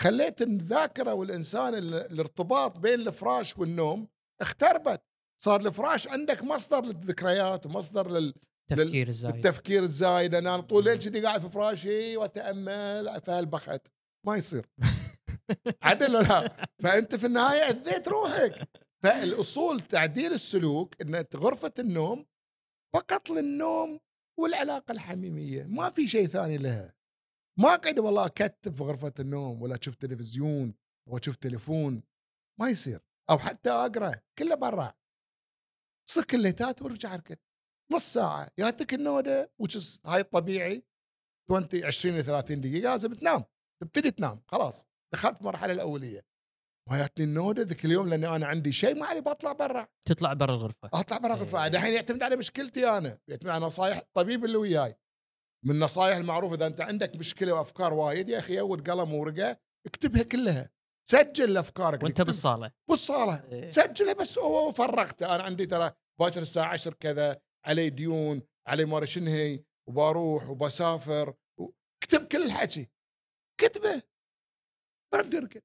خليت الذاكرة والإنسان ال- الارتباط بين الفراش والنوم اختربت. صار الفراش عندك مصدر للذكريات ومصدر لل... تفكير الزايد التفكير الزايد. أنا طول الليل كذي قاعد في فراشي وأتأمل في هالبخت. ما يصير. <laughs> عدل ولا لا؟ فأنت في النهاية أذيت روحك. فالأصول تعديل السلوك إن غرفة النوم فقط للنوم والعلاقة الحميمية. ما في شيء ثاني لها. ما اقعد والله أكتب في غرفة النوم ولا أشوف تلفزيون واشوف تليفون. ما يصير. أو حتى أقرأ كله برا. صك الليتات وارجع اركض. نص ساعة ياتك النودة وش هاي الطبيعي 20 20 ل 30 دقيقة لازم تنام. تبتدي تنام خلاص. دخلت المرحلة الأولية. ما جاتني النودة ذيك اليوم لأن أنا عندي شيء ما علي بطلع برا. تطلع برا الغرفة. أطلع برا غرفه إيه. الحين يعتمد على مشكلتي أنا. يعتمد على نصايح الطبيب اللي وياي. من النصايح المعروفة إذا أنت عندك مشكلة وأفكار وايد يا أخي أول قلم وورقه اكتبها كلها. سجل افكارك وأنت بالصالة. بالصالة. إيه. سجلها بس هو فرغته. أنا عندي ترى باكر الساعة 10 كذا علي ديون علي ما شنو هي وبروح وبسافر و... اكتب كل الحكي. كتبه. رد اركد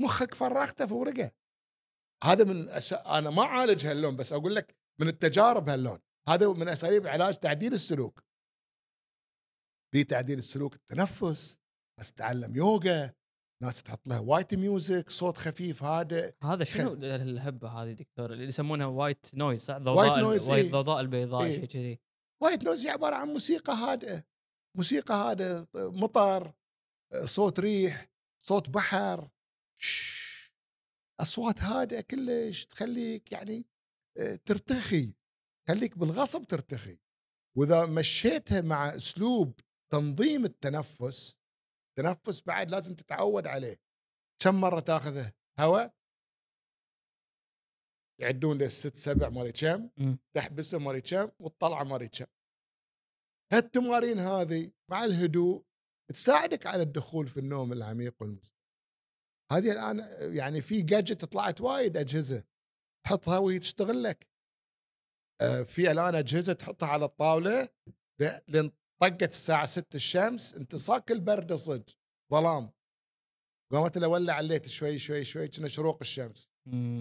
مخك فرغته في ورقه. هذا من أس... أنا ما أعالج هاللون بس أقول لك من التجارب هاللون. هذا من أساليب علاج تعديل السلوك. في تعديل السلوك التنفس بس تعلم يوغا. ناس تحط لها white music صوت خفيف هادئ هذا شنو خل- الهبة هذه دكتور اللي يسمونها white noise صح؟ ضوضاء noise، white إيه. ضوضاء البيضاء إيه. شيء كذي white noise عبارة عن موسيقى هادئة موسيقى هادئة مطر صوت ريح صوت بحر شش. أصوات هادئة كلش تخليك يعني آه، ترتخي تخليك بالغصب ترتخي وإذا مشيتها مع أسلوب تنظيم التنفس التنفس بعد لازم تتعود عليه. كم مرة تاخذه؟ هواء يعدون للست سبع مالي كم؟ مم. تحبسه مالي كم؟ والطلعة مالي كم. هالتمارين هذه مع الهدوء تساعدك على الدخول في النوم العميق والمستمر. هذه الآن يعني في جادجت طلعت وايد أجهزة تحطها وهي تشتغل لك. آه، في الآن أجهزة تحطها على الطاولة ل- لين طقت الساعة 6 الشمس انت صاك البرد صدق ظلام قامت لو ولع الليت شوي شوي شوي كنا شروق الشمس.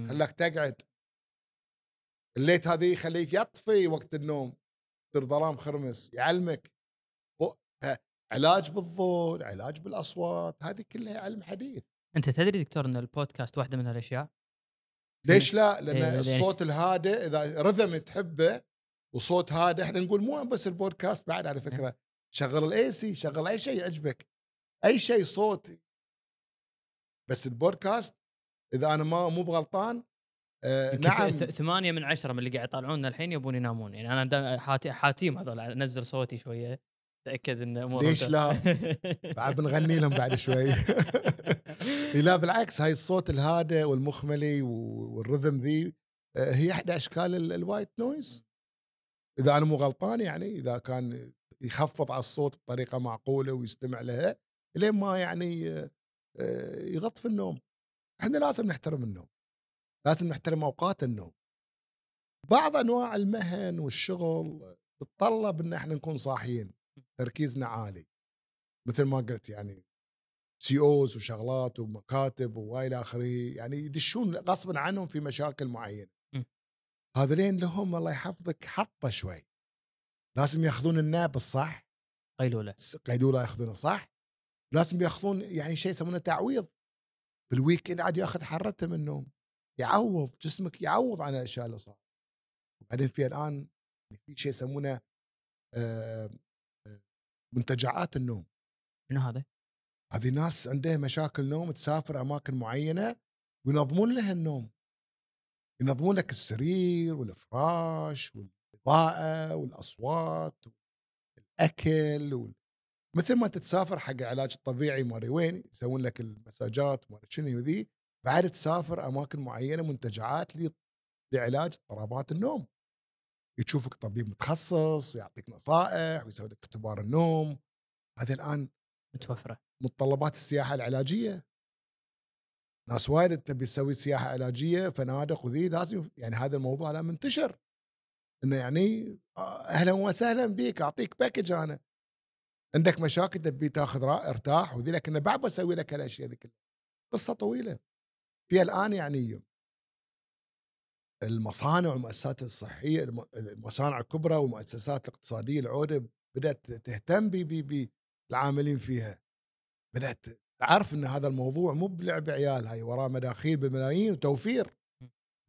خلاك تقعد الليت هذه يخليك يطفي وقت النوم تصير ظلام خرمس يعلمك علاج بالضوء علاج بالأصوات هذه كلها علم حديث أنت تدري دكتور إن البودكاست واحدة من هالأشياء؟ ليش لا؟ إيه، لأن ليش؟ الصوت الهادئ إذا رذم تحبه وصوت هادئ إحنا نقول مو بس البودكاست بعد على فكرة شغل الاي سي شغل أي شيء يعجبك. أي شيء صوت بس البودكاست إذا أنا ما مو بغلطان آه نعم. ثمانية من عشرة من اللي قاعد يطالعونا الحين يبون ينامون. يعني أنا حاتي حاتيم هذول أنزل صوتي شوية تأكد إن امور ليش لا؟ <laughs> بعد بنغني لهم بعد شوي. لا بالعكس هاي الصوت الهادئ والمخملي وال rhythm ذي آه، هي إحدى أشكال ال- ال white noise. إذا أنا مو غلطان يعني إذا كان يخفض على الصوت بطريقة معقولة ويستمع لها لين ما يعني آه، يغط في النوم. إحنا لازم نحترم النوم. لازم نحترم أوقات النوم. بعض أنواع المهن والشغل تتطلب إن إحنا نكون صاحيين تركيزنا عالي. مثل ما قلت يعني سي اوز وشغلات ومكاتب وإلى آخره يعني يدشون غصبا عنهم في مشاكل معينة. هذولين لهم الله يحفظك حطة شوي. لازم يأخذون الناب الصح. قيلولة. قيلولة يأخذونه صح. لازم يأخذون يعني شيء يسمونه تعويض. بالويكند عاد يأخذ حرتة من النوم. يعوض جسمك يعوض عن الأشياء اللي صارت. وبعدين في الآن يعني في شيء يسمونه منتجعات النوم. شنو هذا؟ هذه ناس عندها مشاكل نوم تسافر أماكن معينة وينظمون لها النوم. ينظمون لك السرير والفراش والاضاءه والأصوات والأكل وال... مثل ما تتسافر حق علاج الطبيعي ماري وين يسوون لك المساجات ماري شنو ذي بعد تسافر أماكن معينة منتجعات لعلاج اضطرابات النوم. يشوفك طبيب متخصص ويعطيك نصائح ويسوي لك اختبار النوم. هذا الآن متوفرة. متطلبات السياحة العلاجية. ناس وايد تبي تسوي سياحة علاجية فنادق وذي لازم يعني هذا الموضوع لا منتشر. إنه يعني آه، أهلا وسهلا بك أعطيك باكج أنا. عندك مشاكل تبي تاخذ ارتاح وذي لكن بعد بسوي لك هالأشياء ذي كلها. قصة طويلة. في الآن يعني المصانع والمؤسسات الصحية الم- المصانع الكبرى والمؤسسات الاقتصادية العودة بدأت تهتم بالعاملين فيها. بدأت تعرف إن هذا الموضوع مو بلعب عيال هاي وراه مداخيل بالملايين وتوفير.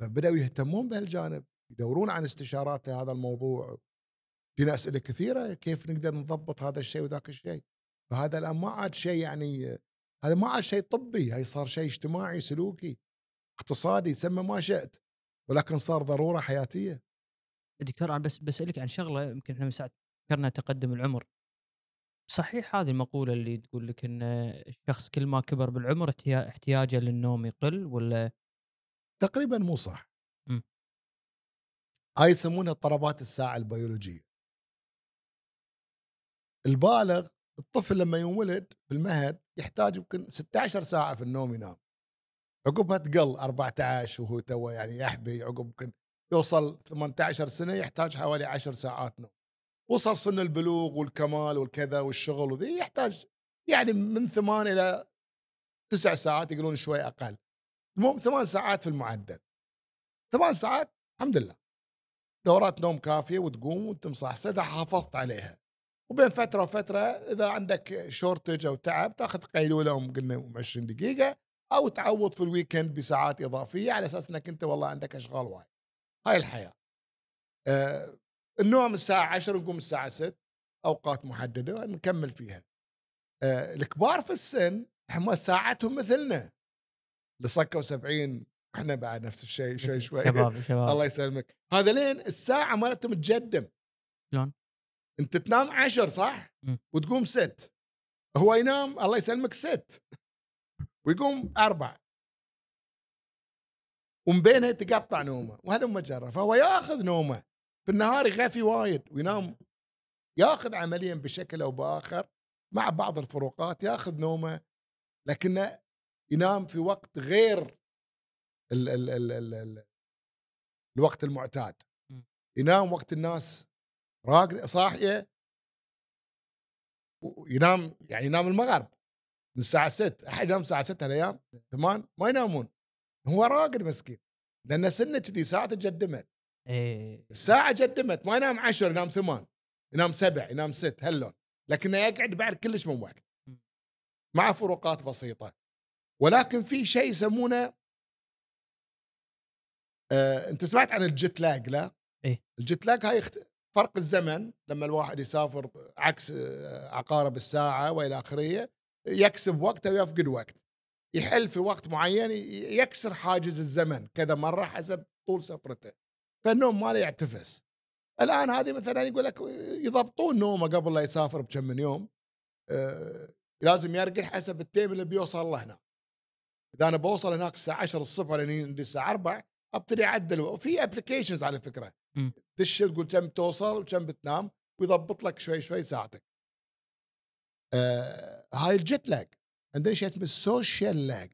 فبدأوا يهتمون بهالجانب يدورون عن استشارات لهذا الموضوع. فينا اسئله كثيرة كيف نقدر نضبط هذا الشيء وذاك الشيء؟ فهذا الآن ما عاد شيء يعني هذا ما عاد شيء طبي هاي صار شيء اجتماعي سلوكي اقتصادي سمى ما شئت ولكن صار ضرورة حياتية. دكتور أنا بس بسألك عن شغلة يمكن إحنا من ساعه ذكرنا تقدم العمر. صحيح هذه المقولة اللي تقول لك إن الشخص كل ما كبر بالعمر احتيا- احتياجه للنوم يقل ولا؟ تقريبا مو صح. هاي يسمونها اضطرابات الساعة البيولوجية. البالغ الطفل لما ينولد بالمهد يحتاج يمكن 16 ساعة في النوم ينام. عقبها تقل 14 وهو تو يعني يحبي عقب يمكن يوصل 18 سنة يحتاج حوالي 10 ساعات نوم. وصل سن البلوغ والكمال والكذا والشغل وذي يحتاج يعني من ثمان إلى تسع ساعات يقولون شوي أقل. المهم ثمان ساعات في المعدل. ثمان ساعات الحمد لله. دورات نوم كافية وتقوم وانت مصحصح اذا حافظت عليها. وبين فترة وفترة إذا عندك shortage أو تعب تأخذ قيلولة قلنا 20 دقيقة أو تعوض في ال weekend بساعات إضافية على أساس إنك أنت والله عندك أشغال وايد. هاي الحياة. آه النوم الساعة 10 نقوم الساعة 6 أوقات محددة نكمل فيها. آه الكبار في السن هم ساعتهم مثلنا. اللي صكوا 70 إحنا بعد نفس الشيء شوي شوي. شباب <laughs> شباب. الله يسلمك. هذا لين الساعة مالتهم تجدم شلون؟ انت تنام عشر صح؟ مم. وتقوم ست. هو ينام الله يسلمك ست. ويقوم أربع. ومن بينها تقطع نومه. وهذا مجرة فهو ياخذ نومه. في النهار يغفي وايد وينام ياخذ عمليا بشكل أو بآخر مع بعض الفروقات ياخذ نومه لكنه ينام في وقت غير ال ال ال ال ال الوقت المعتاد. م. ينام وقت الناس راقد صاحية وينام يعني ينام المغرب من الساعة 6 أحد ينام الساعة 6 الأيام ثمان ما ينامون. هو راقد مسكين لأن سنة كذي ساعته جدمت إيه. الساعة جدمت ما ينام 10 ينام ثمان ينام سبع ينام ست هاللون لكنه يقعد بعد كلش من وقت. مع فروقات بسيطة. ولكن في شيء يسمونه آه، انت سمعت عن ال jet lag لا؟ إيه. ال jet lag هاي اخت... فرق الزمن لما الواحد يسافر عكس آه، عقارب الساعة وإلى آخره يكسب وقته ويفقد وقت. يحل في وقت معين يكسر حاجز الزمن كذا مرة حسب طول سفرته. فالنوم ماله يعتفس. الآن هذه مثلا يقول لك يضبطون نومه قبل لا يسافر بكم من يوم. آه، لازم يرقد حسب ال time اللي بيوصل له هناك. إذا أنا بوصل هناك الساعة 10 الصبح لين عندي الساعة 4 أبتدي أعدل. وفي applications على فكرة. تدش تقول كم توصل وكم بتنام ويضبط لك شوي شوي ساعتك. آه هاي ال jet lag عندنا شيء اسمه ال social lag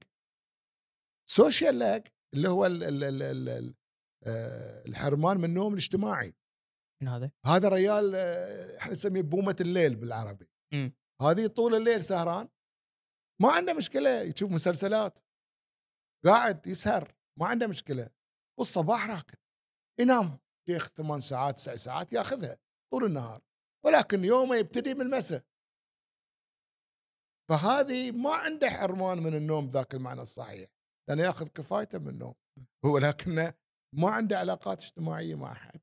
social lag اللي هو ال ال ال ال آه الحرمان من النوم الاجتماعي. من هذا؟ هذا ريال آه، إحنا نسميه بومة الليل بالعربي. هذه طول الليل سهران. ما عنده مشكلة يشوف مسلسلات. قاعد يسهر ما عنده مشكلة. والصباح راقد. ينام شيخ ثمان ساعات تسع ساعات ياخذها طول النهار. ولكن يومه يبتدي من المساء. فهذه ما عنده حرمان من النوم ذاك المعنى الصحيح. لأنه ياخذ كفايته من النوم. ولكنه ما عنده علاقات اجتماعية مع أحد.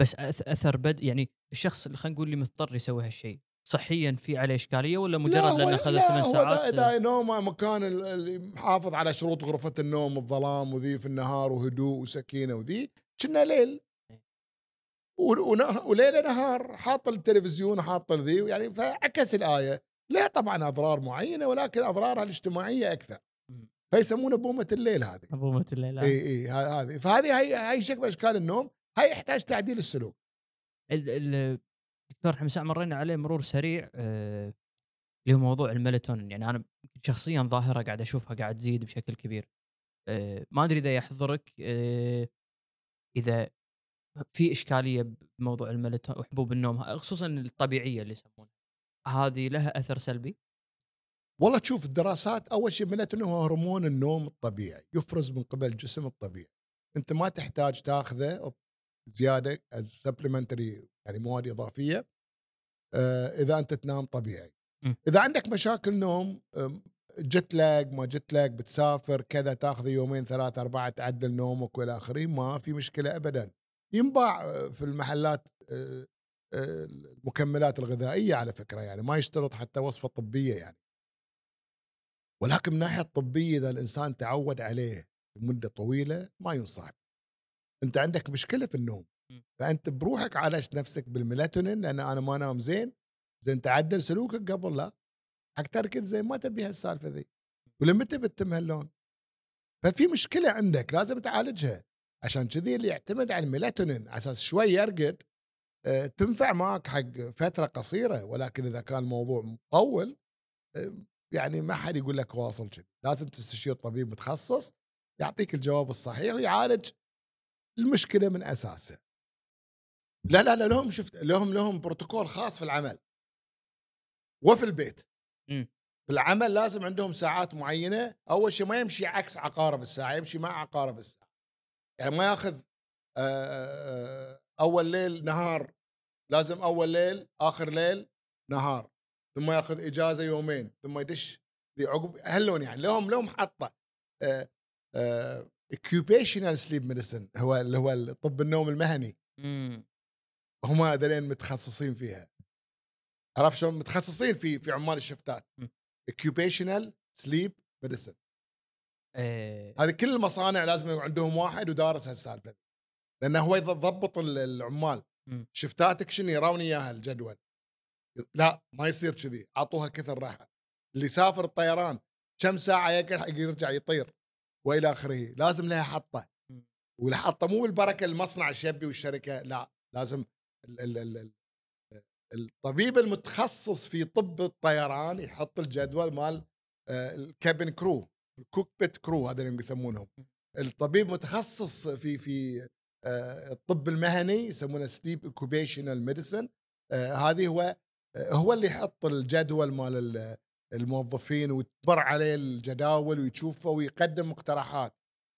بس أثر بد يعني الشخص اللي خلينا نقول اللي مضطر يسوي هالشيء صحيا في عليه إشكالية ولا لا، مجرد هو- لأنه أخذ لا، ثمان ساعات؟ اذا إذا نومه مكان ال- اللي محافظ على شروط غرفة النوم الظلام وذي في النهار وهدوء وسكينة وذي. كنا ليل. و- ونه- وليله نهار حاط التلفزيون حاط ذي يعني فعكس الآية. لها طبعا أضرار معينة ولكن أضرارها الاجتماعية أكثر. فيسمونه بومة الليل هذه. ابو الليل إي إي ه- هذه. فهذه هي هي شكل أشكال النوم. هي يحتاج تعديل السلوك. ال- ال- دكتور حمساء مرينا عليه مرور سريع آه، اللي هو موضوع الميلاتونين. يعني أنا شخصيا ظاهرة قاعد أشوفها قاعد تزيد بشكل كبير. آه، ما أدري إذا يحضرك آه، إذا في إشكالية بموضوع الميلاتونين وحبوب النوم خصوصا الطبيعية اللي يسمونها. هذه لها أثر سلبي؟ والله تشوف الدراسات أول شيء الميلاتونين هو هرمون النوم الطبيعي يفرز من قبل الجسم الطبيعي. أنت ما تحتاج تأخذه زيادة سبلمنتري يعني مواد إضافية آه، إذا أنت تنام طبيعي. إذا عندك مشاكل نوم جت لاج ما جت لاج بتسافر كذا تأخذ يومين ثلاثة أربعة تعدل نومك وإلى آخره ما في مشكلة ابدا. ينباع آه، في المحلات آه، المكملات الغذائية على فكرة يعني ما يشترط حتى وصفة طبية يعني. ولكن من الناحيه الطبيه إذا الإنسان تعود عليه لمدة طويلة ما ينصح أنت عندك مشكلة في النوم م. فأنت بروحك عالجت نفسك بالميلاتونين لأن أنا ما أنام زين زين تعدل سلوكك قبل لا حق تركض زين ما تبي هالسالفة ذي. ولمتى بتتم هاللون؟ ففي مشكلة عندك لازم تعالجها عشان كذي اللي يعتمد على الميلاتونين على أساس شوي يرقد آه، تنفع معك حق فترة قصيرة ولكن إذا كان الموضوع مطول آه، يعني ما حد يقول لك واصل كذي لازم تستشير طبيب متخصص يعطيك الجواب الصحيح ويعالج المشكلة من أساسها. لا لا لا لهم شفت لهم لهم بروتوكول خاص في العمل. وفي البيت. مم. في العمل لازم عندهم ساعات معينة أول شيء ما يمشي عكس عقارب الساعة يمشي مع عقارب الساعة. يعني ما ياخذ أول ليل نهار لازم أول ليل آخر ليل نهار. ثم ياخذ إجازة يومين ثم يدش ذي عقب هاللون يعني لهم لهم حطة. occupational sleep medicine هو اللي هو طب النوم المهني. هم هذولين متخصصين فيها. عرفت شلون؟ متخصصين في في عمال الشفتات. مم. occupational sleep medicine إيه. هذه كل المصانع لازم عندهم واحد ودارس هالسالفة. لأنه هو يضبط ال- العمال. شفتاتك شنو؟ يراوني إياها الجدول. لا ما يصير كذي أعطوها كثر راحة. اللي يسافر الطيران كم ساعة يقعد حق يرجع يطير وإلى آخره لازم لها حطة. والحطة مو بالبركة المصنع الشبي والشركة لا لازم ال ال ال ال الطبيب المتخصص في طب الطيران يحط الجدول مال ال cabin crew ال cockpit crew هذا اللي يسمونهم. الطبيب متخصص في في آه، الطب المهني يسمونه sleep occupational medicine هذه هو هو اللي يحط الجدول مال ال- الموظفين وتمر عليه الجداول ويشوفه ويقدم مقترحات.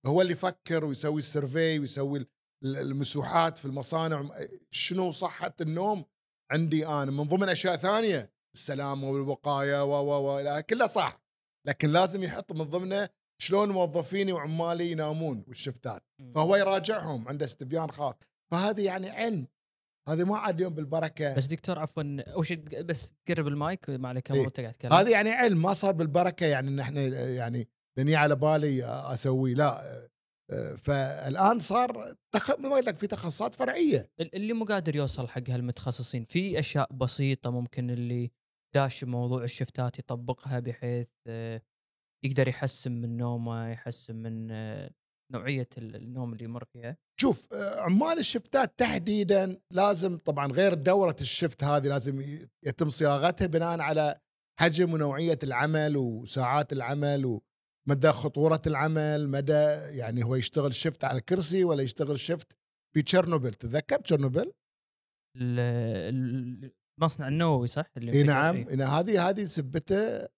هو اللي يفكر ويسوي السيرفي ويسوي ال- المسوحات في المصانع. شنو صحة النوم عندي أنا؟ من ضمن أشياء ثانية السلامة والوقاية و و و كلها صح. لكن لازم يحط من ضمنه شلون موظفيني وعمالي ينامون والشفتات. مم. فهو يراجعهم عنده استبيان خاص. فهذه يعني علم هذه ما عاد يوم بالبركة. بس دكتور عفوا أول شيء بس تقرب المايك ما عليك إيه. قاعد تتكلم هذه يعني علم ما صار بالبركة يعني إن إحنا يعني لاني على بالي أسويه. لا فالآن صار تخ... ما لك في تخصصات فرعية. ال- اللي مو قادر يوصل حق هالمتخصصين في أشياء بسيطة ممكن اللي داش موضوع الشفتات يطبقها بحيث يقدر يحسن من نومه يحسن من نوعية ال- النوم اللي يمر فيها؟ شوف آه، عمال الشفتات تحديدا لازم طبعا غير دورة الشفت هذه لازم يتم صياغتها بناء على حجم ونوعية العمل وساعات العمل ومدى خطورة العمل مدى يعني هو يشتغل شفت على كرسي ولا يشتغل شفت في تشيرنوبل تتذكر تشيرنوبل ال- ال- المصنع النووي صح؟ اللي انفجر نعم. إن هذه هذه سبته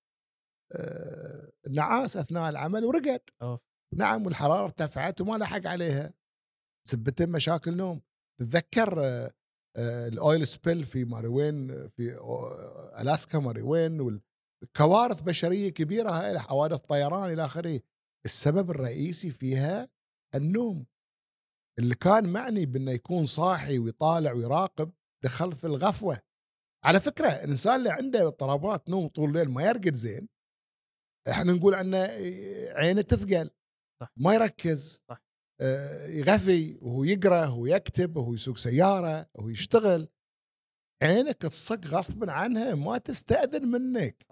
آه، نعاس أثناء العمل ورقد. أوف. نعم والحرارة ارتفعت وما لحق عليها. سبته مشاكل نوم. تتذكر آه، آه، الأويل سبيل في ماري وين في آه، ألاسكا ماري وين والكوارث بشرية كبيرة هاي حوادث طيران إلى آخره. السبب الرئيسي فيها النوم. اللي كان معني بأنه يكون صاحي ويطالع ويراقب دخل في الغفوة. على فكرة الإنسان اللي عنده اضطرابات نوم طول الليل ما يرقد زين. إحنا نقول عنه عينه تثقل. صح. ما يركز صح. آه، يغفي وهو يقرأ وهو يكتب وهو يسوق سيارة وهو يشتغل. عينك تصق غصبا عنها ما تستأذن منك.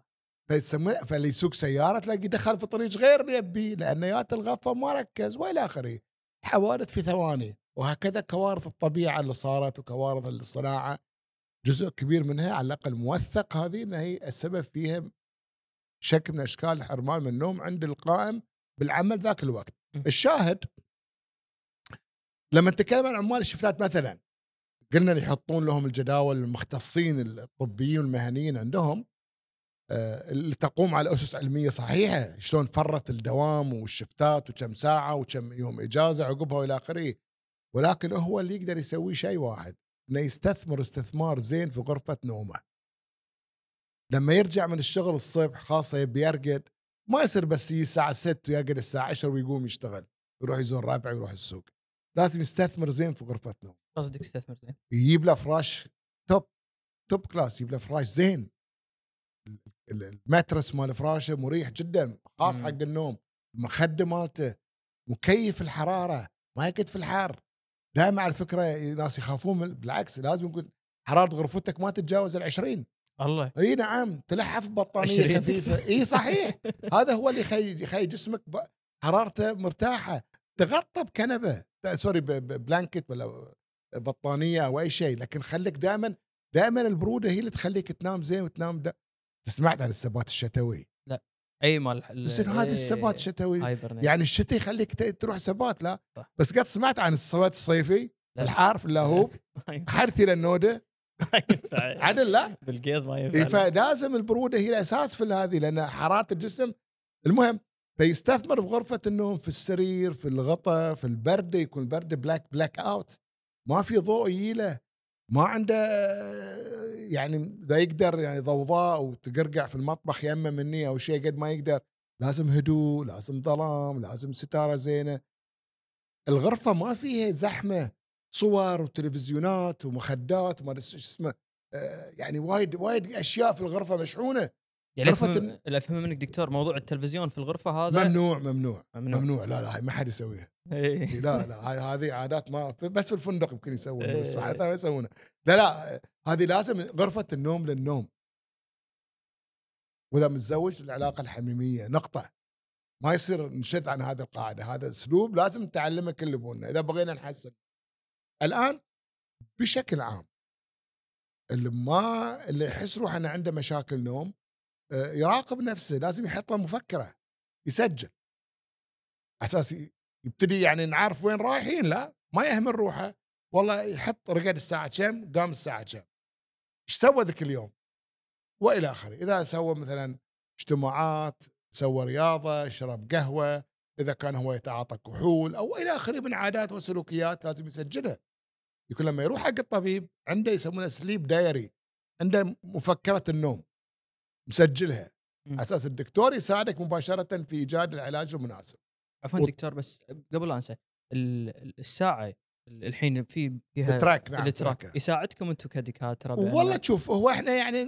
فاللي يسوق سيارة تلاقي دخل في طريق غير يبي لأنه يات الغفه ما ركز وإلى آخره. حوادث في ثواني وهكذا كوارث الطبيعة اللي صارت وكوارث الصناعة. جزء كبير منها على الأقل موثق هذه إن هي السبب فيها شكل من أشكال الحرمان من النوم عند القائم. بالعمل ذاك الوقت. الشاهد لما نتكلم عن عمال الشفتات مثلا قلنا اللي يحطون لهم الجداول المختصين الطبيين والمهنيين عندهم آه، اللي تقوم على أسس علمية صحيحة شلون فرت الدوام والشفتات وكم ساعة وكم يوم إجازة عقبها وإلى آخره. ولكن هو اللي يقدر يسوي شيء واحد إنه يستثمر استثمار زين في غرفة نومه. لما يرجع من الشغل الصبح خاصة يبي يرقد ما يصير بس يجي الساعة 6 ويرقد الساعة 10 ويقوم يشتغل يروح يزور ربعه ويروح السوق. لازم يستثمر زين في غرفه نوم قصدك استثمر زين. يجيب له فراش top top class يجيب له فراش زين. ال- ال- ال mattress مال فراشه مريح جدا خاص مم. حق النوم المخدة مالته مكيف الحرارة ما يقعد في الحر دائما على فكرة ناس يخافون بالعكس لازم يكون حرارة غرفتك ما تتجاوز ال 20 الله. إي نعم تلحف ببطانيه 20 خفيفة. إي صحيح. هذا هو اللي يخلي يخلي جسمك ب- حرارته مرتاحة. تغطى بكنبة. sorry blanket ولا بطانية أو أي شيء. لكن خليك دائما دائما البرودة هي اللي تخليك تنام زين وتنام دا. سمعت عن السبات الشتوي؟ أي مال إنه هذا إيه، السبات الشتوي. هايبرنيت. يعني الشتاء يخليك تروح سبات لا. صح. بس قد سمعت عن السبات الصيفي؟ في لا. الحار في اللاهوب ينفع- حرتي للنودة. <laughs> عدل لا. بالقيض ما إيه، ينفع فلازم البروده هي الأساس في هذه لأن حرارة الجسم المهم فيستثمر في غرفة النوم في السرير في الغطاء في البرده يكون البرده بلاك بلاك اوت ما في ضوء يجيله ما عنده يعني إذا يقدر يعني ضوضاء وتقرقع في المطبخ يمه مني أو شيء قد ما يقدر لازم هدوء لازم ظلام لازم ستارة زينة. الغرفة ما فيها زحمة. صور وتلفزيونات ومخدات وما أدري إيش اسمه آه، يعني وايد وايد أشياء في الغرفة مشحونة. يعني غرفة افهم اللي افهمه منك دكتور موضوع التلفزيون في الغرفة هذا؟ ممنوع ممنوع ممنوع, ممنوع لا لا ما حد يسويها. إيه. لا لا هاي- هذه عادات ما بس في الفندق يمكن يسوونها بس إيه. معناتها ما يسوونها. لا لا هذه لازم غرفة النوم للنوم. وإذا متزوج العلاقة الحميمية نقطة. ما يصير نشد عن هذه القاعدة هذا أسلوب لازم نتعلمه كل أبونا إذا بغينا نحسن. الآن بشكل عام اللي ما اللي يحس روحه إنه عنده مشاكل نوم آه، يراقب نفسه لازم يحط له مفكرة يسجل. أساس يبتدي يعني نعرف وين رايحين لا ما يهمل روحه. والله يحط رقد الساعة كم قام الساعة كم. إيش سوى ذاك اليوم؟ وإلى آخره. إذا سوى مثلا اجتماعات سوى رياضة شرب قهوة إذا كان هو يتعاطى كحول أو إلى آخره من عادات وسلوكيات لازم يسجلها. يكون لما يروح حق الطبيب عنده يسمونها سليب دايري عنده مفكرة النوم مسجلها. على أساس الدكتور يساعدك مباشرة في إيجاد العلاج المناسب عفوا و- دكتور بس قبل لا أنسى ال- الساعة الحين في فيها ال track نعم ال track track. يساعدكم أنتم كدكاترة والله تشوف هو إحنا يعني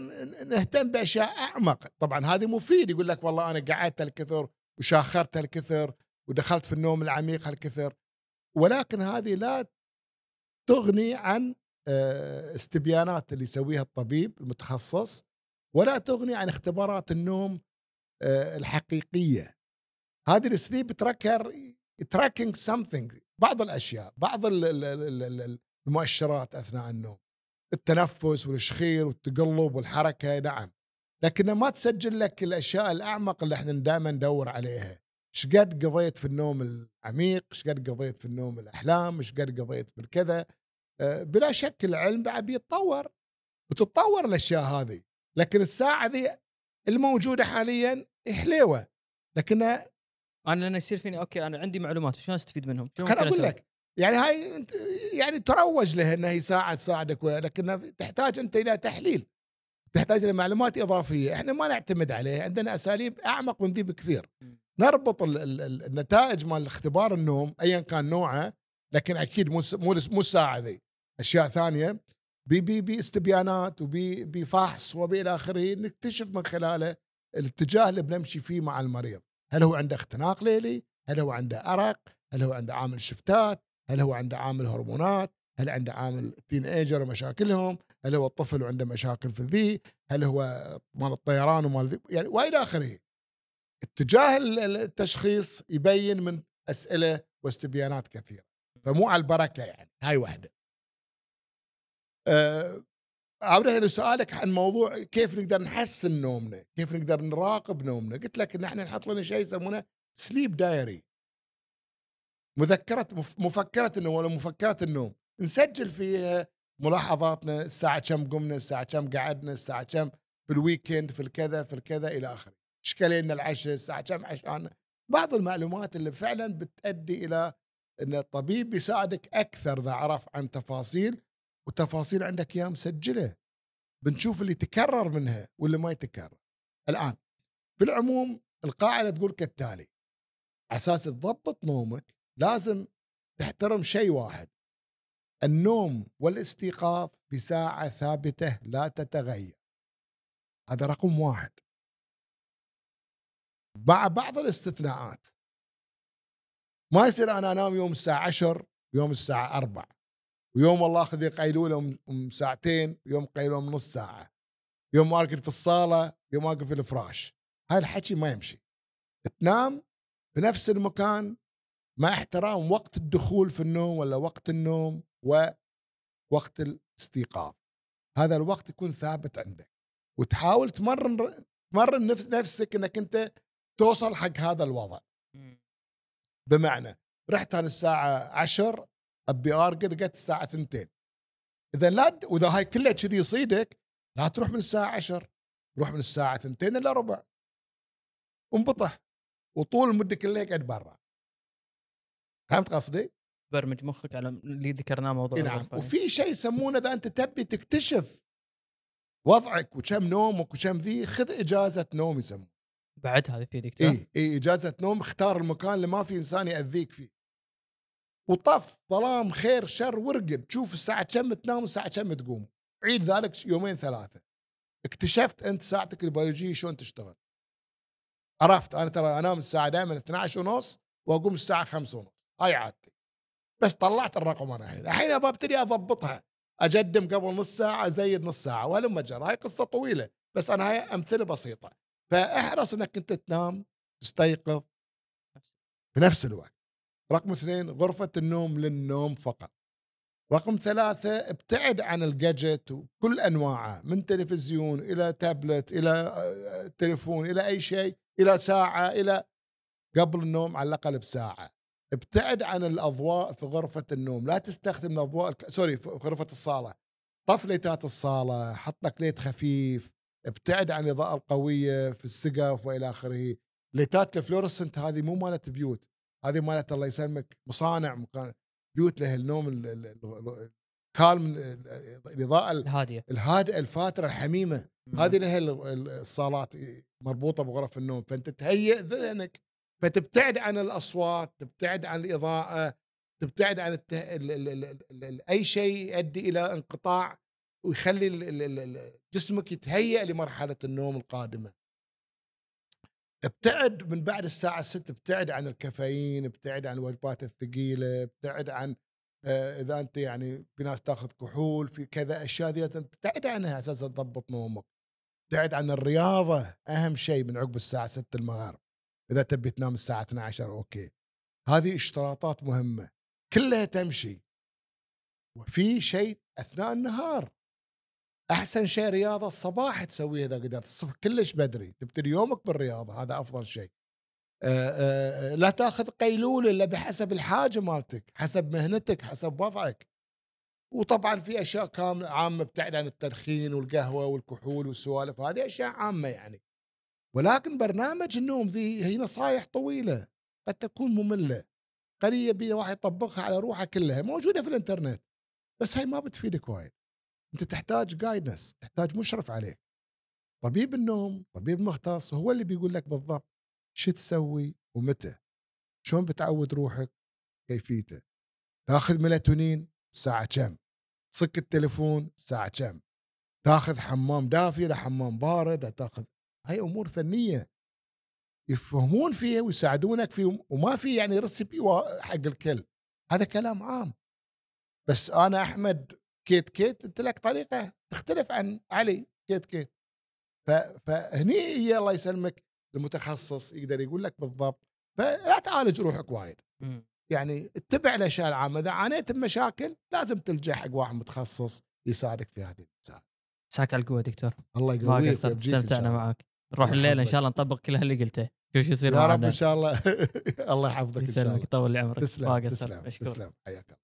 نهتم بأشياء أعمق طبعا هذه مفيد يقول لك والله أنا قعدت الكثر وشاخرت الكثر ودخلت في النوم العميق الكثر ولكن هذه لا تغني عن آه، استبيانات اللي يسويها الطبيب المتخصص ولا تغني عن اختبارات النوم آه، الحقيقية. هذه ال sleep tracker tracking something بعض الأشياء بعض ال- ال- ال- ال- المؤشرات أثناء النوم. التنفس والشخير والتقلب والحركة نعم. لكنها ما تسجل لك الأشياء الأعمق اللي إحنا دائما ندور عليها. إيش قد قضيت في النوم العميق إيش قد قضيت في النوم الأحلام إيش قد قضيت في الكذا آه، بلا شك العلم بعد بيتطور وتتطور الأشياء هذه لكن الساعة ذي الموجودة حاليا حليوة لكنها أنا لما يصير فيني أوكي أنا عندي معلومات شلون أستفيد منهم؟ شلون ممكن أقول؟ لك يعني هاي يعني تروج لها انها هي ساعة تساعدك لكنها تحتاج أنت إلى تحليل تحتاج إلى معلومات إضافية إحنا ما نعتمد عليها عندنا أساليب أعمق من ذي بكثير. نربط ال- ال- ال- النتائج مال اختبار النوم ايا كان نوعه لكن أكيد مو مو الساعة ذي. أشياء ثانية بي- بي- باستبيانات وبفحص وبالى آخره نكتشف من خلاله الاتجاه اللي بنمشي فيه مع المريض. هل هو عنده اختناق ليلي؟ هل هو عنده أرق؟ هل هو عنده عامل شفتات؟ هل هو عنده عامل هرمونات؟ هل عنده عامل التين إيجر ومشاكلهم؟ هل هو الطفل وعنده مشاكل في الذي؟ هل هو مال الطيران ومال يعني وإلى آخره. اتجاه ال- ال- التشخيص يبين من أسئلة واستبيانات كثيرة. فمو على البركة يعني هاي واحدة. أه عودة لسؤالك عن موضوع كيف نقدر نحسن نومنا كيف نقدر نراقب نومنا. قلت لك إن إحنا نحط لنا شيء يسمونه sleep diary مذكرة مف- مفكرة النوم ولا مفكرة النوم. نسجل فيها ملاحظاتنا الساعة كم قمنا الساعة كم قعدنا الساعة كم في ال weekend في الكذا في الكذا إلى آخره. اش كلينا العشاء الساعة كم تعشينا بعض المعلومات اللي فعلا بتؤدي إلى أن الطبيب بيساعدك أكثر إذا عرف عن تفاصيل وتفاصيل عندك اياها مسجلة. بنشوف اللي تكرر منها واللي ما يتكرر. الآن في العموم القاعدة تقول كالتالي أساس تضبط نومك لازم تحترم شيء واحد. النوم والاستيقاظ بساعة ثابتة لا تتغير. هذا رقم واحد. مع بعض الاستثناءات. ما يصير أنا أنام يوم الساعة 10 يوم الساعة 4 ويوم والله أخذ قيلولة ساعتين ويوم قيلولة نص ساعة يوم ارقد في الصالة يوم ارقد في الفراش. هاي الحكي ما يمشي. تنام في نفس المكان مع احترام وقت الدخول في النوم ولا وقت النوم ووقت الاستيقاظ. هذا الوقت يكون ثابت عندك. وتحاول تمرن تمرن نفس نفسك إنك أنت توصل حق هذا الوضع. بمعنى رحت أنا الساعة 10 أبي أرقد رقدت الساعة 2 إذا لا وإذا هاي كلها كذي يصيدك لا تروح من الساعة 10 روح من الساعة 2 الا ربع. انبطح. وطول المدة كلها قاعد برا. فهمت قصدي؟ تبرمج مخك على اللي ذكرناه موضوع نعم. وفي شيء يسمونه إذا أنت تبي تكتشف وضعك وكم نومك وكم ذي خذ إجازة نوم يسمونه بعد هذا في دكتور إي إي إجازة نوم اختار المكان اللي ما في إنسان يأذيك فيه. وطف ظلام خير شر وارقد شوف الساعة كم تنام والساعة كم تقوم. عيد ذلك يومين ثلاثة. اكتشفت أنت ساعتك البيولوجية شلون تشتغل. عرفت أنا ترى أنام الساعة دائما 12 ونص وأقوم الساعة 5 ونص. هاي عادتي. بس طلعت الرقم أنا الحين. الحين ابى أبتدي أضبطها. أجدم قبل نص ساعة أزيد نص ساعة. وهلم جرى هاي قصة طويلة. بس أنا هاي أمثلة بسيطة. فاحرص إنك أنت تنام تستيقظ في نفس الوقت. رقم اثنين غرفة النوم للنوم فقط. رقم ثلاثة ابتعد عن الجاجت وكل أنواعه من تلفزيون إلى تابلت إلى آه، تليفون إلى أي شيء إلى ساعة إلى قبل النوم على الأقل بساعة. ابتعد عن الأضواء في غرفة النوم. لا تستخدم الأضواء الك... sorry في غرفة الصالة. طف light ات الصالة حط لك light خفيف. ابتعد عن الإضاءة القوية في السقف وإلى آخره light ات ال fluorescent هذه مو مالت بيوت هذه مالت الله يسلمك مصانع مكان بيوت له النوم ال- ال- ال- ال calm ال- الاضاءه الهاديه الهادئه الفاتره الحميمه هذه لها ال- ال- الصالات مربوطه بغرف النوم فانت تهيئ ذهنك فتبتعد عن الاصوات تبتعد عن الاضاءه تبتعد عن الته... ال... ال... ال... ال... ال... اي شيء يؤدي إلى انقطاع ويخلي جسمك يتهيأ لمرحلة النوم القادمة. ابتعد من بعد الساعة 6 ابتعد عن الكافيين ابتعد عن الوجبات الثقيلة ابتعد عن آه، إذا أنت يعني في ناس تاخذ كحول في كذا دي لازم تبتعد عنها أساسا تضبط نومك. ابتعد عن الرياضة أهم شيء من عقب الساعة 6 المغرب إذا تبي تنام الساعة 12 أوكي. هذه اشتراطات مهمة كلها تمشي. وفي شيء أثناء النهار. أحسن شيء رياضة الصباح تسويها إذا قدرت. الصبح كلش بدري تبتدي يومك بالرياضة هذا أفضل شيء. آه، آه، لا تأخذ قيلوله إلا بحسب الحاجة مالتك حسب مهنتك حسب وضعك. وطبعا في أشياء كامله عامة ابتعد عن التدخين والقهوة والكحول والسوالف هذه أشياء عامة يعني. ولكن برنامج النوم ذي هي نصائح طويلة قد تكون مملة. قريه بي واحد يطبقها على روحه كلها. موجودة في الإنترنت بس هاي ما بتفيدك وايد. أنت تحتاج جايدنس تحتاج مشرف عليك. طبيب النوم طبيب مختص هو اللي بيقول لك بالضبط شو تسوي ومتى شلون بتعود روحك كيفيته. تاخذ ميلاتونين الساعة كم صك التليفون الساعة كم تاخذ حمام دافي لحمام بارد تاخذ. هاي أمور فنية. يفهمون فيها ويساعدونك فيه وما في يعني recipe حق الكل. هذا كلام عام. بس أنا أحمد كيت كيت انت لك طريقة تختلف عن علي كيت كيت. فهني هي الله يسلمك المتخصص يقدر يقول لك بالضبط. فلا تعالج روحك وايد. يعني اتبع الأشياء العامة. إذا عانيت بمشاكل لازم تلجأ حق واحد متخصص يساعدك في هذه المسائل مساك على القوة دكتور. الله ما يقويك قصرت إن شاء استمتعنا. معك نروح الليلة إن. شاء الله نطبق كل اللي قلته. شوف شو يصير يا رب إن شاء الله. <laughs> الله يحفظك إن شاء يسلمك الله. يطول لي عمرك ما تسلم قصرت. تسلم. تسلم. حياك الله.